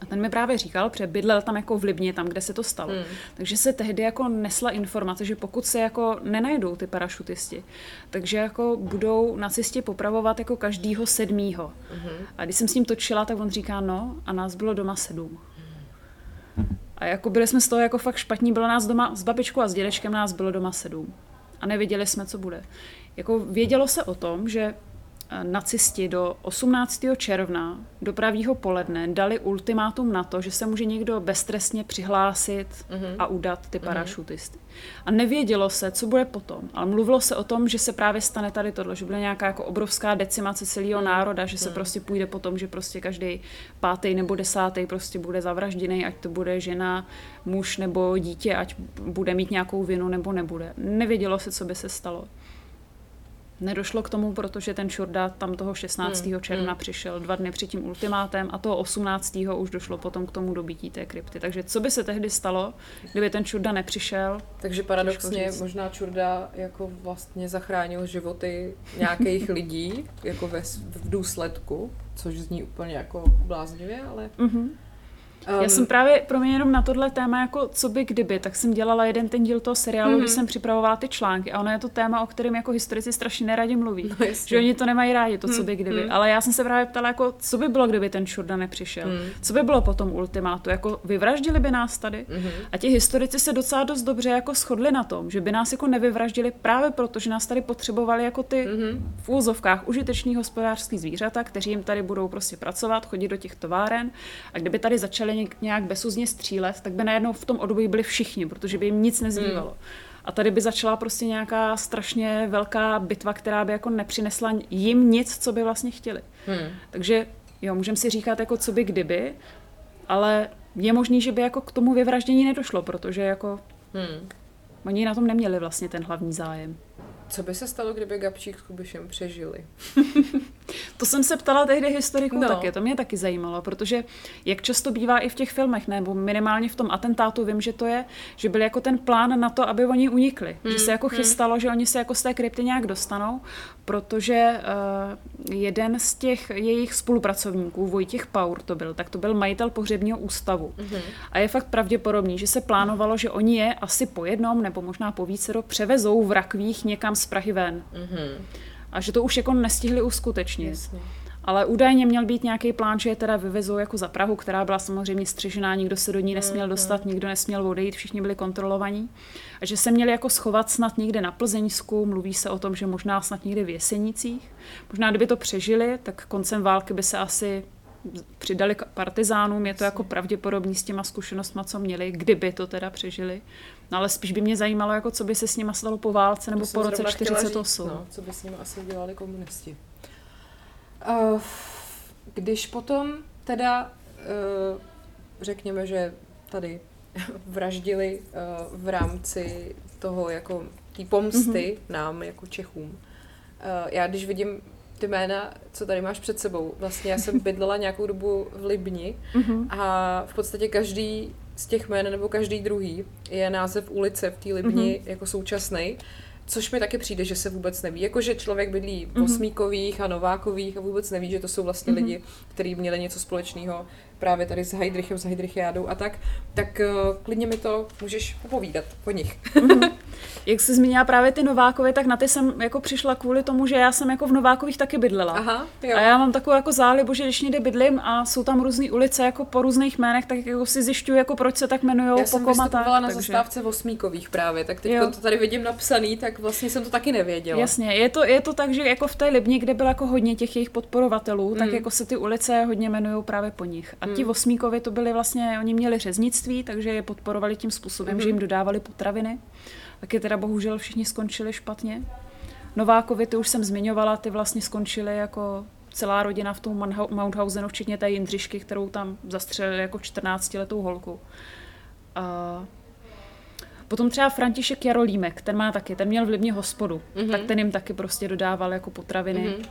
A ten mi právě říkal, protože bydlel tam jako v Libně, tam, kde se to stalo. Hmm. Takže se tehdy jako nesla informace, že pokud se jako nenajdou ty parašutisti, takže jako budou nacisti popravovat jako každýho sedmýho. Hmm. A když jsem s ním točila, tak on říká, no, a nás bylo doma sedm. A jako byli jsme z toho jako fakt špatní, bylo nás doma, s babičkou a s dědečkem nás bylo doma sedm. A nevěděli jsme, co bude. Jako vědělo se o tom, že nacisti do 18. června do pravýho poledne dali ultimátum na to, že se může někdo beztrestně přihlásit mm-hmm. a udat ty mhm. parašutisty. Mm-hmm. A nevědělo se, co bude potom, ale mluvilo se o tom, že se právě stane tady tohle, že bude nějaká jako obrovská decimace celého národa, že se mm. prostě půjde po tom, že prostě každý pátý nebo desátý prostě bude zavražděný, ať to bude žena, muž nebo dítě, ať bude mít nějakou vinu nebo nebude. Nevědělo se, co by se stalo. Nedošlo k tomu, protože ten Čurda tam toho 16. Hmm, června hmm. přišel dva dny před tím ultimátem a toho 18. už došlo potom k tomu dobití té krypty. Takže co by se tehdy stalo, kdyby ten Čurda nepřišel? Takže paradoxně možná Čurda jako vlastně zachránil životy nějakých lidí jako ve, v důsledku, což zní úplně jako bláznivě, ale... Mm-hmm. Um, Já jsem právě, pro mě jenom na tohle téma, jako co by kdyby, tak jsem dělala jeden ten díl toho seriálu, mm-hmm. když jsem připravovala ty články a ono je to téma, o kterém jako historici strašně neradi mluví. No, že oni to nemají rádi, to, co by kdyby. Mm-hmm. Ale já jsem se právě ptala, jako, co by bylo, kdyby ten Čurda nepřišel. Mm. Co by bylo po tom ultimátu? Jako vyvraždili by nás tady? Mm-hmm. A ti historici se docela dost dobře jako shodli na tom, že by nás jako nevyvraždili právě proto, že nás tady potřebovali jako ty mm-hmm. v úzovkách užiteční hospodářský zvířata, kteří jim tady budou prostě pracovat, chodit do těch továren. A kdyby tady začali začali nějak bezuzně střílet, tak by najednou v tom odboji byli všichni, protože by jim nic nezbývalo. Hmm. A tady by začala prostě nějaká strašně velká bitva, která by jako nepřinesla jim nic, co by vlastně chtěli. Hmm. Takže jo, můžeme si říkat jako co by kdyby, ale je možný, že by jako k tomu vyvraždění nedošlo, protože jako hmm. oni na tom neměli vlastně ten hlavní zájem. Co by se stalo, kdyby Gabčík s Kubišem přežili? to jsem se ptala tehdy historiků no. taky, to mě taky zajímalo, protože jak často bývá i v těch filmech, nebo minimálně v tom atentátu vím, že to je, že byl jako ten plán na to, aby oni unikli. Hmm. Že se jako hmm. chystalo, hmm. že oni se jako z té krypty nějak dostanou, protože uh, jeden z těch jejich spolupracovníků, Vojtěch Paur to byl, tak to byl majitel pohřebního ústavu. Hmm. A je fakt pravděpodobný, že se plánovalo, že oni je asi po jednom nebo možná po vícero převezou v rakvích někam z Prahy ven. Mm-hmm. A že to už jako nestihli uskutečnit. Jasně. Ale údajně měl být nějaký plán, že je teda vyvezou jako za Prahu, která byla samozřejmě střežená, nikdo se do ní nesměl mhm. dostat, nikdo nesměl odejít, všichni byli kontrolovaní. A že se měli jako schovat snad někde na Plzeňsku, mluví se o tom, že možná snad někde v Jesenicích. Možná kdyby to přežili, tak koncem války by se asi přidali k partizánům, je to jako pravděpodobný s těma zkušenostmi, co měli, kdyby to teda přežili. No ale spíš by mě zajímalo, jako co by se s nimi stalo po válce nebo po roce 48. no, co by s nimi asi dělali komunisti. Uh, když potom teda uh, řekněme, že tady vraždili uh, v rámci toho jako té pomsty mm-hmm. nám jako Čechům. Já když vidím ty jména, co tady máš před sebou. Vlastně já jsem bydlela nějakou dobu v Libni mm-hmm. a v podstatě každý z těch jmén nebo každý druhý je název ulice v té Libni mm-hmm. jako současný. Což mi taky přijde, že se vůbec neví. Jakože člověk bydlí v mm-hmm. Osmíkových a Novákových a vůbec neví, že to jsou vlastně mm-hmm. lidi, kteří měli něco společného právě tady s Heidrichem, s Heidrichiádou a tak, tak uh, klidně mi to můžeš popovídat o nich. Mm-hmm. Jak jsi zmínila právě ty Novákovy, tak na ty jsem jako přišla kvůli tomu, že já jsem jako v Novákových taky bydlela. Aha, jo. A já mám takovou jako zálibu, že když někde bydlím a jsou tam různé ulice jako po různých jménech, tak jako si zjišťuju, jako proč se tak jmenují Já jsem vystupovala na takže... zastávce Osmíkových právě, tak teď to tady vidím napsaný, tak vlastně jsem to taky nevěděla. Jasně, je to, je to tak, že jako v té Libni, kde bylo jako hodně těch jejich podporovatelů, mm. tak jako se ty ulice hodně jmenují právě po nich. A ti mm. Osmíkovi to byli vlastně, oni měli řeznictví, takže je podporovali tím způsobem, mm. že jim dodávali potraviny taky teda bohužel všichni skončili špatně. Novákovi, ty už jsem zmiňovala, ty vlastně skončili jako celá rodina v tom Mauthausenu, včetně té Jindřišky, kterou tam zastřelili jako 14-letou holku. A Potom třeba František Jarolímek, ten má taky, ten měl v Libně hospodu, mm-hmm. tak ten jim taky prostě dodával jako potraviny. Mm-hmm.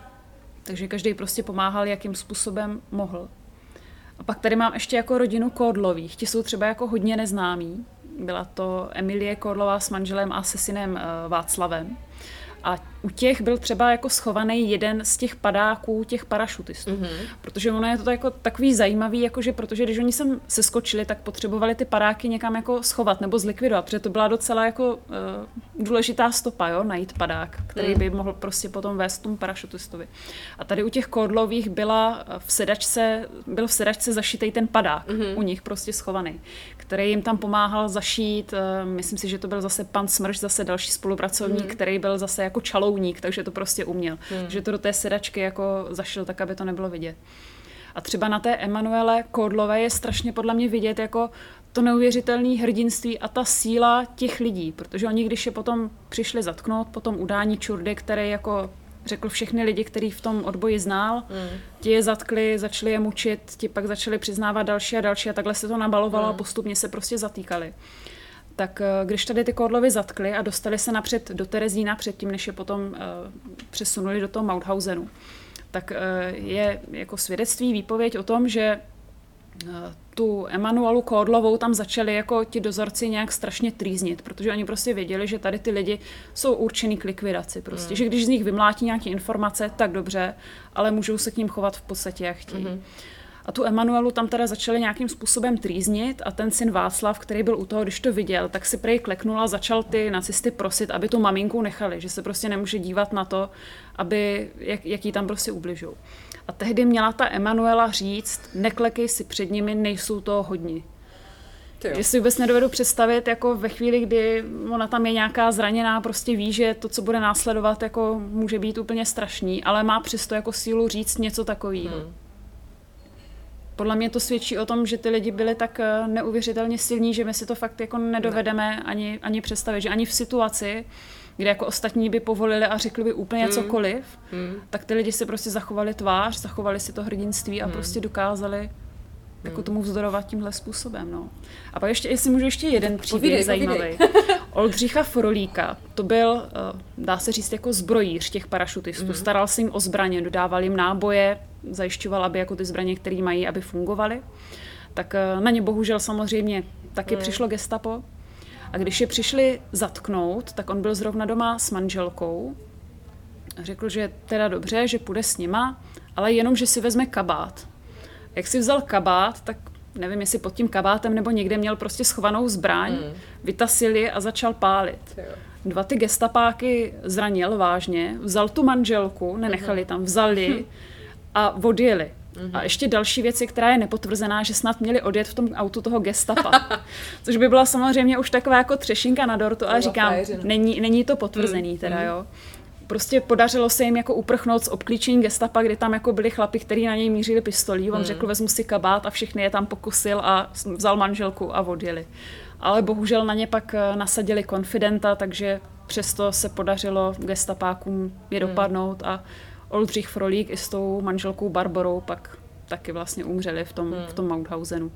Takže každý prostě pomáhal, jakým způsobem mohl. A pak tady mám ještě jako rodinu Kódlových, ti jsou třeba jako hodně neznámí. Byla to Emilie Korlová s manželem a se synem eh, Václavem. A u těch byl třeba jako schovaný jeden z těch padáků, těch parašutistů. Mm-hmm. Protože ono je to jako takový zajímavý, jakože protože když oni sem seskočili, tak potřebovali ty padáky někam jako schovat nebo zlikvidovat, protože to byla docela jako uh, důležitá stopa, jo, najít padák, který mm. by mohl prostě potom vést tomu parašutistovi. A tady u těch kordlových byla v sedačce, byl v sedačce zašitý ten padák, mm-hmm. u nich prostě schovaný, který jim tam pomáhal zašít, uh, myslím si, že to byl zase pan Smrš, zase další spolupracovník, mm. který byl zase jako čalo čalouník, takže to prostě uměl. Hmm. Takže to do té sedačky jako zašil tak, aby to nebylo vidět. A třeba na té Emanuele Kordlové je strašně podle mě vidět jako to neuvěřitelné hrdinství a ta síla těch lidí, protože oni, když je potom přišli zatknout, potom udání Čurdy, který jako řekl všechny lidi, který v tom odboji znal, mm. ti je zatkli, začali je mučit, ti pak začali přiznávat další a další a takhle se to nabalovalo mm. a postupně se prostě zatýkali tak eh, když tady ty Korlovy zatkli a dostali se napřed do Terezína předtím, než je potom uh, přesunuli do toho Mauthausenu, tak uh, je jako svědectví, výpověď o tom, že tu Emanuelu Kordlovou tam začali jako ti dozorci nějak strašně trýznit, protože oni prostě věděli, že tady ty lidi jsou určený k likvidaci. Prostě, mm. že když z nich vymlátí nějaké informace, tak dobře, ale můžou se k ním chovat v podstatě jak chtějí. Mm-hmm. A tu Emanuelu tam teda začali nějakým způsobem trýznit a ten syn Václav, který byl u toho, když to viděl, tak si prej kleknul a začal ty nacisty prosit, aby tu maminku nechali, že se prostě nemůže dívat na to, aby, jak, jak jí tam prostě ubližou. A tehdy měla ta Emanuela říct, neklekej si před nimi, nejsou to hodní. Že si vůbec nedovedu představit, jako ve chvíli, kdy ona tam je nějaká zraněná, prostě ví, že to, co bude následovat, jako může být úplně strašný, ale má přesto jako sílu říct něco takového. Hmm podle mě to svědčí o tom, že ty lidi byli tak eh, neuvěřitelně silní, že my si to fakt jako nedovedeme ne. ani, ani představit, že ani v situaci, kde jako ostatní by povolili a řekli by úplně mm. cokoliv, mm. tak ty lidi si prostě zachovali tvář, zachovali si to hrdinství a mm. prostě dokázali jako hmm. tomu vzdorovat tímhle způsobem. No. A pak ještě, jestli můžu ještě jeden příběh povídej, zajímavý. Oldřicha Forolíka, to byl, eh, dá se říct, jako zbrojíř těch parašutistů. Mm. Staral se jim o zbraně, dodával jim náboje, zajišťoval, aby jako ty zbraně, které mají, aby fungovaly. Tak eh, na ně bohužel samozřejmě taky mm. přišlo gestapo. A když je přišli zatknout, tak on byl zrovna doma s manželkou. Řekl, že teda dobře, že půjde s nima, ale jenom, že si vezme kabát jak si vzal kabát, tak nevím, jestli pod tím kabátem nebo někde měl prostě schovanou zbraň, mm. vytasil ji a začal pálit. Dva ty gestapáky zranil vážně, vzal tu manželku, nenechali mm. tam, vzali hm. A odjeli. Mm-hmm. A ještě další věc, která je nepotvrzená, že snad měli odjet v tom autu toho gestapa. Což by byla samozřejmě už taková jako třešinka na dortu, ale říkám, není, není to potvrzený mm-hmm. teda, jo. Prostě podařilo se jim jako uprchnout z obklíčení gestapa, kde tam jako byli chlapi, kteří na něj mířili pistolí. On mm. řekl, vezmu si kabát a všechny je tam pokusil a vzal manželku a odjeli. Ale bohužel na ně pak eh, nasadili konfidenta, takže přesto se podařilo gestapákům je mm. dopadnout a Oldřich Frolík i s tou manželkou Barbarou pak taky vlastně umřeli v tom, hmm. v tom Mauthausenu.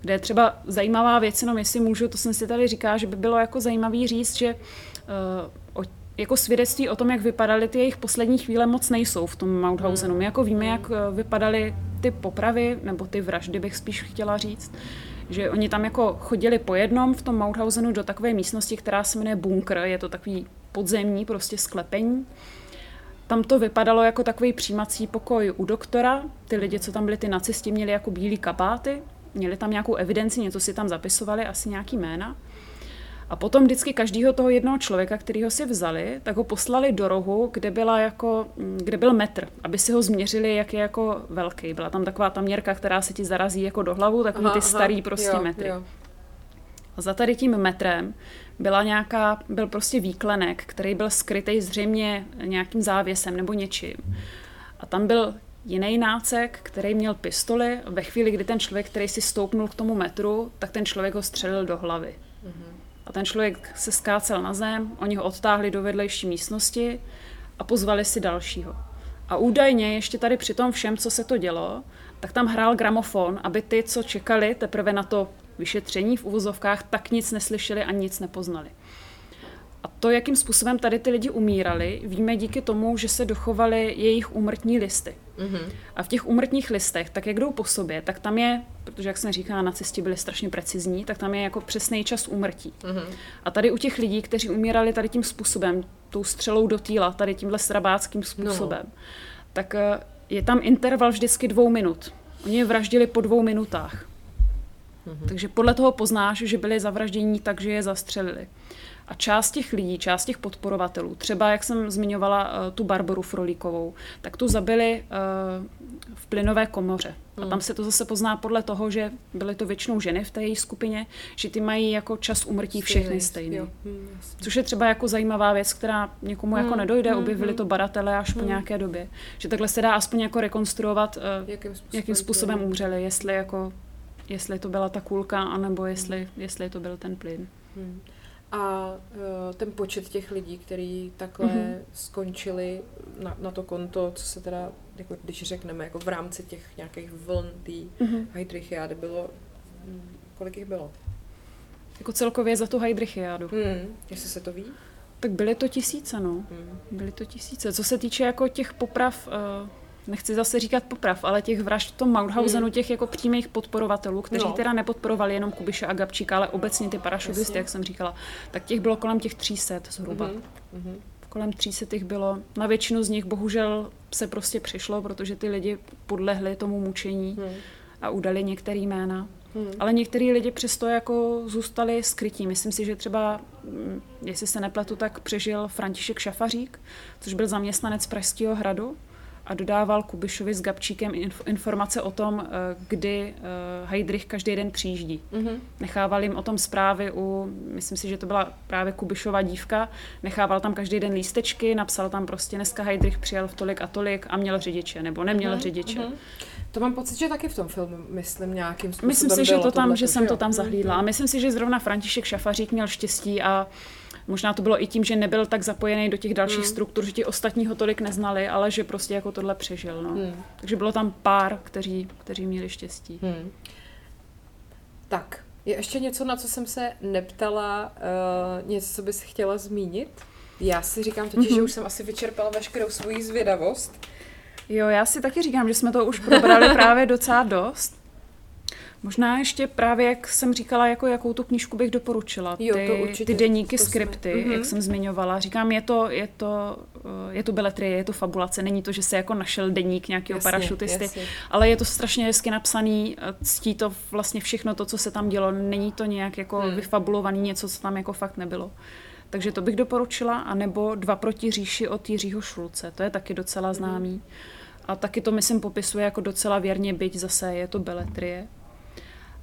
Kde je třeba zajímavá věc, jenom jestli můžu, to jsem si tady říká, že by bylo jako zajímavý říct, že uh, o, jako svědectví o tom, jak vypadaly ty jejich poslední chvíle, moc nejsou v tom Mauthausenu. My jako víme, jak eh, vypadaly ty popravy, nebo ty vraždy bych spíš chtěla říct, že oni tam jako chodili po jednom v tom Mauthausenu do takové místnosti, která se jmenuje bunkr, je to takový podzemní prostě sklepení tam to vypadalo jako takový přijímací pokoj u doktora. Ty lidi, co tam byli, ty nacisti, měli jako bílé kapáty, měli tam nějakou evidenci, něco si tam zapisovali, asi nějaký jména. A potom vždycky každého toho jednoho člověka, kterýho si vzali, tak ho poslali do rohu, kde, byla jako, kde byl metr, aby si ho změřili, jak je jako velký. Byla tam taková ta měrka, která se ti zarazí jako do hlavu, takový aha, ty starý prostě jo, metry. Jo. A za tady tím metrem byla nějaká, byl prostě výklenek, který byl skrytý zřejmě nějakým závěsem nebo něčím. A tam byl jiný nácek, který měl pistoli. Ve chvíli, kdy ten člověk, který si stoupnul k tomu metru, tak ten člověk ho střelil do hlavy. Mm-hmm. A ten člověk se skácel na zem, oni ho odtáhli do vedlejší místnosti a pozvali si dalšího. A údajně ještě tady při tom všem, co se to dělo, tak tam hrál gramofon, aby ty, co čekali teprve na to vyšetření v uvozovkách, tak nic neslyšeli a nic nepoznali. A to, jakým způsobem tady ty lidi umírali, víme díky tomu, že se dochovaly jejich úmrtní listy. Mm-hmm. A v těch úmrtních listech, tak jak jdou po sobě, tak tam je, protože jak jsem říkala, nacisti byli strašně precizní, tak tam je jako přesný čas úmrtí. Mm-hmm. A tady u těch lidí, kteří umírali tady tím způsobem, tou střelou do týla, tady tímhle srabáckým způsobem, no. tak eh, je tam interval vždycky dvou minut. Oni je vraždili po dvou minutách. Mm-hmm. Takže podle toho poznáš, že byli zavraždění tak, že je zastřelili. A část těch lidí, část těch podporovatelů, třeba jak jsem zmiňovala uh, tu Barboru Frolíkovou, tak tu zabili uh, v plynové komoře. A tam se to zase pozná podle toho, že byly to většinou ženy v té její skupině, že ty mají jako čas umrtí všechny stejný. Mm, Což je třeba jako zajímavá věc, která někomu jako hmm, nedojde, mm, objevili to baratele až po nějaké době. Že takhle se dá aspoň jako rekonstruovat, uh, jakým způsobem, jakým způsobem umřeli, jestli jako jestli to byla ta kulka, anebo jestli, hmm. jestli to byl ten plyn. Hmm. A uh, ten počet těch lidí, kteří takhle mm-hmm. skončili na, na to konto, co se teda, jako když řekneme, jako v rámci těch nějakých vln té mm-hmm. Heidrichiády bylo, hm, kolik jich bylo? Jako celkově za tu Heidrichiádu. Hmm. Jestli se to ví? Tak byly to tisíce, no. Hmm. Byly to tisíce. Co se týče jako těch poprav, uh, nechci zase říkat poprav, ale těch vražd v tom Mauthausenu, hmm. těch jako přímých podporovatelů, kteří no. teda nepodporovali jenom Kubiše a Gabčíka, ale obecně ty parašutisty, jak jsem říkala, tak těch bylo kolem těch 300 zhruba. Hmm. Kolem 300 těch bylo. Na většinu z nich bohužel se prostě přišlo, protože ty lidi podlehli tomu mučení hmm. a udali některé jména. Hmm. Ale některý lidi přesto jako zůstali skrytí. Myslím si, že třeba, mm, jestli se nepletu, tak přežil František Šafařík, což byl zaměstnanec Pražského hradu a dodával Kubišovi s Gabčíkem informace o tom, eh, kdy eh, Heidrich každý den přijíždí. Mm-hmm. Nechával jim o tom zprávy u, myslím si, že to byla právě Kubišova dívka, nechával tam každý den lístečky, napsal tam prostě dneska Heidrich přijel v tolik a tolik a měl řidiče, nebo neměl mm-hmm. řidiče. Mm-hmm. To mám pocit, že taky v tom filmu, myslím, nějakým způsobem Myslím si, že, to tam, že jsem to tam zahlídla. Mm-hmm. A myslím si, že zrovna František Šafařík měl štěstí a Možná to bylo i tím, že nebyl tak zapojený do těch dalších hmm. struktur, že ti ostatní ho tolik neznali, ale že prostě jako tohle přežil. No. Hmm. Takže bylo tam pár, kteří, kteří měli štěstí. Hmm. Tak, je ještě něco, na co jsem se neptala, uh, něco, co bys chtěla zmínit? Já si říkám totiž, mm-hmm. že mhm. už jsem asi vyčerpala veškerou svoji zvědavost. Jo, já si taky říkám, že jsme to už probrali právě docela dost. Možná ještě právě, jak jsem říkala, jako jakou tu knížku bych doporučila. Ty, jo, to určitě, ty deníky, to skripty, jsme. jak mm-hmm. jsem zmiňovala. Říkám, je to, je to, eh, je to beletrie, je to fabulace. Není to, že se jako našel deník nějakého jasně, parašutisty, jasně. ale je to strašně hezky napsaný, ctí to vlastně všechno to, co se tam dělo. Není to nějak jako hmm. vyfabulovaný něco, co tam jako fakt nebylo. Takže to bych doporučila, anebo Dva proti říši od Jiřího Šulce. To je taky docela známý. Hmm A taky to, myslím, popisuje jako docela věrně, byť zase je to beletrie.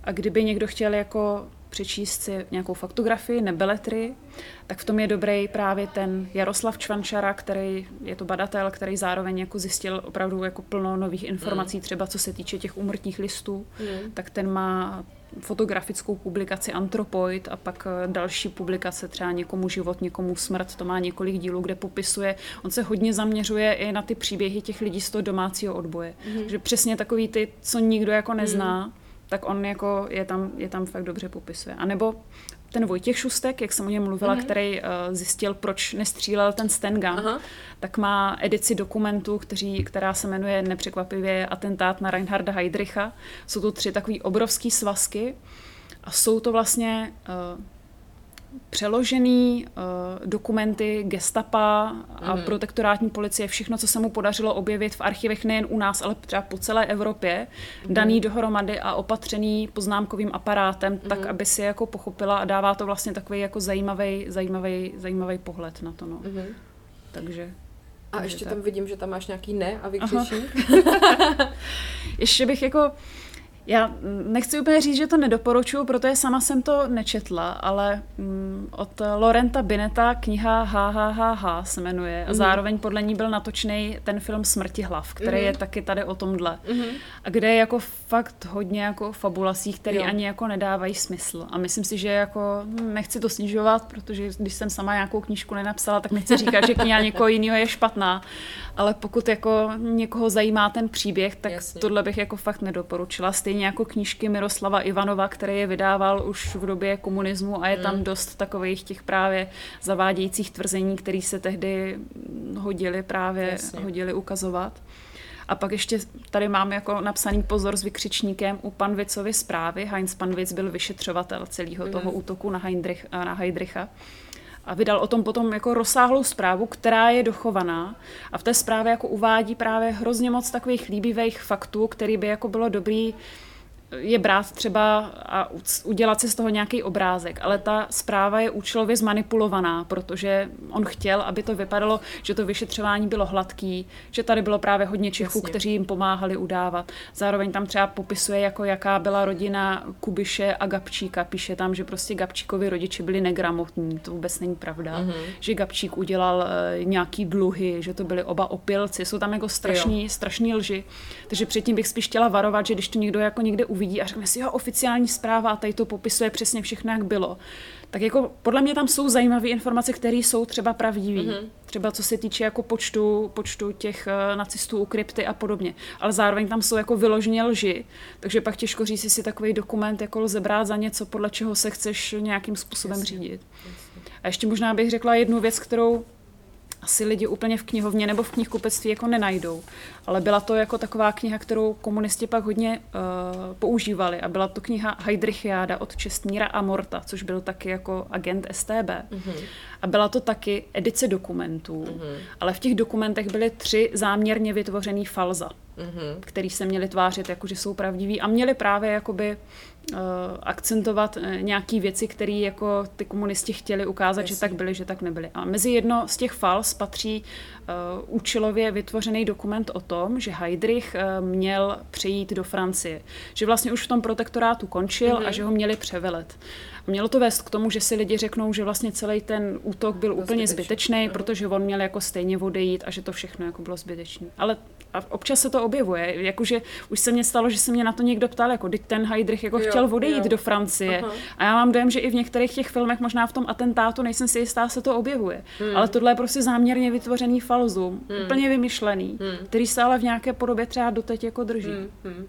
A kdyby někdo chtěl jako přečíst si nějakou faktografii, nebeletry, tak v tom je dobrý právě ten Jaroslav Čvančara, který je to badatel, který zároveň jako zjistil opravdu jako plno nových informací, mm. třeba co se týče těch umrtních listů, mm. tak ten má fotografickou publikaci Antropoid a pak eh, další publikace třeba někomu život, někomu smrt, to má několik dílů, kde popisuje, on se hodně zaměřuje i na ty příběhy těch lidí z toho domácího odboje. Mm. Že přesně takový ty, co nikdo jako nezná, mm tak on jako je tam, je tam fakt dobře popisuje. A nebo ten Vojtěch Šustek, jak jsem o něm mluvila, mm-hmm. který uh, zjistil, proč nestřílel ten Stengang, Aha. tak má edici dokumentů, kteří, která se jmenuje nepřekvapivě Atentát na Reinharda Heydricha. Jsou to tři takové obrovské svazky a jsou to vlastně uh, přeložený uh, dokumenty gestapa a mm. protektorátní policie, všechno, co se mu podařilo objevit v archivech nejen u nás, ale třeba po celé Evropě, mm. daný dohromady a opatřený poznámkovým aparátem, mm. tak, aby si jako pochopila a dává to vlastně takový jako zajímavý, zajímavý, zajímavý pohled na to. No. Mm. Takže a ještě tak. tam vidím, že tam máš nějaký ne a vykřičník. ještě bych jako já nechci úplně říct, že to nedoporučuju, protože sama jsem to nečetla, ale mm, od Lorenta Bineta kniha HHHH se jmenuje a mm-hmm. zároveň podle ní byl natočený ten film Smrti hlav, který mm-hmm. je taky tady o tomhle. Mm-hmm. A kde je jako fakt hodně jako fabulasí, které ani jako nedávají smysl. A myslím si, že jako hm, nechci to snižovat, protože když jsem sama nějakou knížku nenapsala, tak nechci říkat, že kniha někoho jiného je špatná ale pokud jako někoho zajímá ten příběh, tak Jasně. tohle bych jako fakt nedoporučila. Stejně jako knížky Miroslava Ivanova, který je vydával už v době komunismu a je tam dost takových těch právě zavádějících tvrzení, které se tehdy hodili právě Jasně. hodili ukazovat. A pak ještě tady mám jako napsaný pozor s vykřičníkem u Panvicovy zprávy. Heinz Panvic byl vyšetřovatel celého mm. toho útoku na, Heindrich, na Heidricha a vydal o tom potom jako rozsáhlou zprávu, která je dochovaná a v té zprávě jako uvádí právě hrozně moc takových líbivých faktů, který by jako bylo dobrý je brát třeba a udělat si z toho nějaký obrázek, ale ta zpráva je účelově zmanipulovaná, protože on chtěl, aby to vypadalo, že to vyšetřování bylo hladký, že tady bylo právě hodně Čechů, Jasně. kteří jim pomáhali udávat. Zároveň tam třeba popisuje, jako jaká byla rodina Kubiše a Gabčíka. Píše tam, že prostě Gabčíkovi rodiče byli negramotní, to vůbec není pravda. Mm-hmm. Že Gabčík udělal uh, nějaký dluhy, že to byli oba opilci. Jsou tam jako strašný, strašný lži. Takže předtím bych spíš chtěla varovat, že když to někdo jako někde uvidí a řekne si, jo, oficiální zpráva a tady to popisuje přesně všechno, jak bylo. Tak jako podle mě tam jsou zajímavé informace, které jsou třeba pravdivé. Mm-hmm. Třeba co se týče jako počtu, počtu těch uh, nacistů u krypty a podobně. Ale zároveň tam jsou jako vyloženě lži. Takže pak těžko říct, si takový dokument jako lze brát za něco, podle čeho se chceš nějakým způsobem Jasně. řídit. Jasně. A ještě možná bych řekla jednu věc, kterou asi lidi úplně v knihovně nebo v knihkupectví jako nenajdou. Ale byla to jako taková kniha, kterou komunisti pak hodně uh, používali a byla to kniha Heidrichiáda od Čestmíra Amorta, což byl taky jako agent STB. Mm-hmm. A byla to taky edice dokumentů, mm-hmm. ale v těch dokumentech byly tři záměrně vytvořený falza, mm-hmm. který se měli tvářit jako, že jsou pravdiví a měli právě jakoby uh, akcentovat uh, nějaký věci, které jako ty komunisti chtěli ukázat, Jasně. že tak byly, že tak nebyly. A mezi jedno z těch fals patří uh, účelově vytvořený dokument o tom, že Heydrich uh, měl přejít do Francie. Že vlastně už v tom protektorátu končil mm-hmm. a že ho měli převelet. Mělo to vést k tomu, že si lidi řeknou, že vlastně celý ten útok byl úplně zbytečný, protože on měl jako stejně odejít a že to všechno jako bylo zbytečné. Ale a občas se to objevuje. Jakože už se mně stalo, že se mě na to někdo ptal, jako teď ten Heydrich jako jo, chtěl odejít jo. do Francie. Aha. A já mám dojem, že i v některých těch filmech, možná v tom atentátu, nejsem si jistá, se to objevuje. Hmm. Ale tohle je prostě záměrně vytvořený falzum, hmm. úplně vymyšlený, hmm. který se ale v nějaké podobě třeba doteď jako drží. Hmm. Hmm.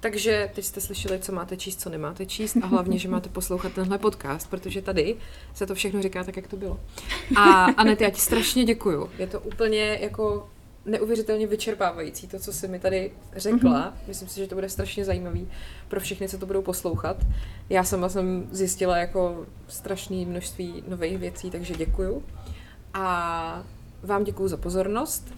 Takže teď jste slyšeli, co máte číst, co nemáte číst a hlavně, že máte poslouchat tenhle podcast, protože tady se to všechno říká tak, jak to bylo. A Anet, já ti strašně děkuju. Je to úplně jako neuvěřitelně vyčerpávající, to, co jsi mi tady řekla. Mm-hmm. Myslím si, že to bude strašně zajímavý pro všechny, co to budou poslouchat. Já sama jsem zjistila jako strašné množství nových věcí, takže děkuju. A vám děkuju za pozornost.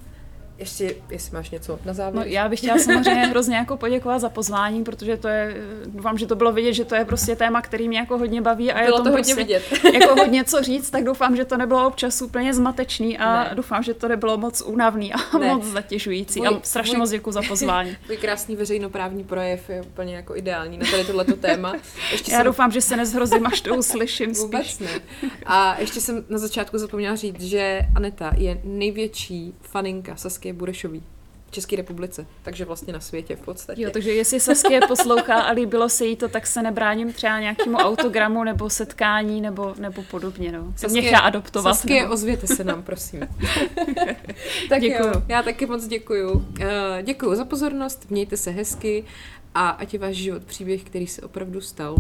Ještě, jestli máš něco na závěr. No, já bych chtěla samozřejmě hrozně jako poděkovat za pozvání, protože to je, doufám, že to bylo vidět, že to je prostě téma, který mě jako hodně baví a bylo je to hodně vidět. jako hodně co říct, tak doufám, že to nebylo občas úplně zmatečný a Ne. doufám, že to nebylo moc únavný a Ne. moc zatěžující. Tvůj- a strašně tvůj- moc děkuji za pozvání. Tvůj krásný veřejnoprávní projev je úplně jako ideální na tady tohleto téma. Ještě Já jsem- doufám, že se nezhrozím, až to uslyším spíš. Vůbec ne. A ještě jsem na začátku zapomněla říct, že Aneta je největší faninka Saskie Burešový v České republice, takže vlastně na světě v podstatě. Jo, takže jestli Saskia poslouchá a líbilo se jí to, tak se nebráním třeba nějakému autogramu nebo setkání nebo, nebo podobně. No. Se mě chtěla adoptovat. Saskie, nebo... ozvěte se nám, prosím. tak Děkuju. jo, já taky moc děkuju. Uh, děkuju za pozornost, mějte se hezky a ať je váš život příběh, který se opravdu stal.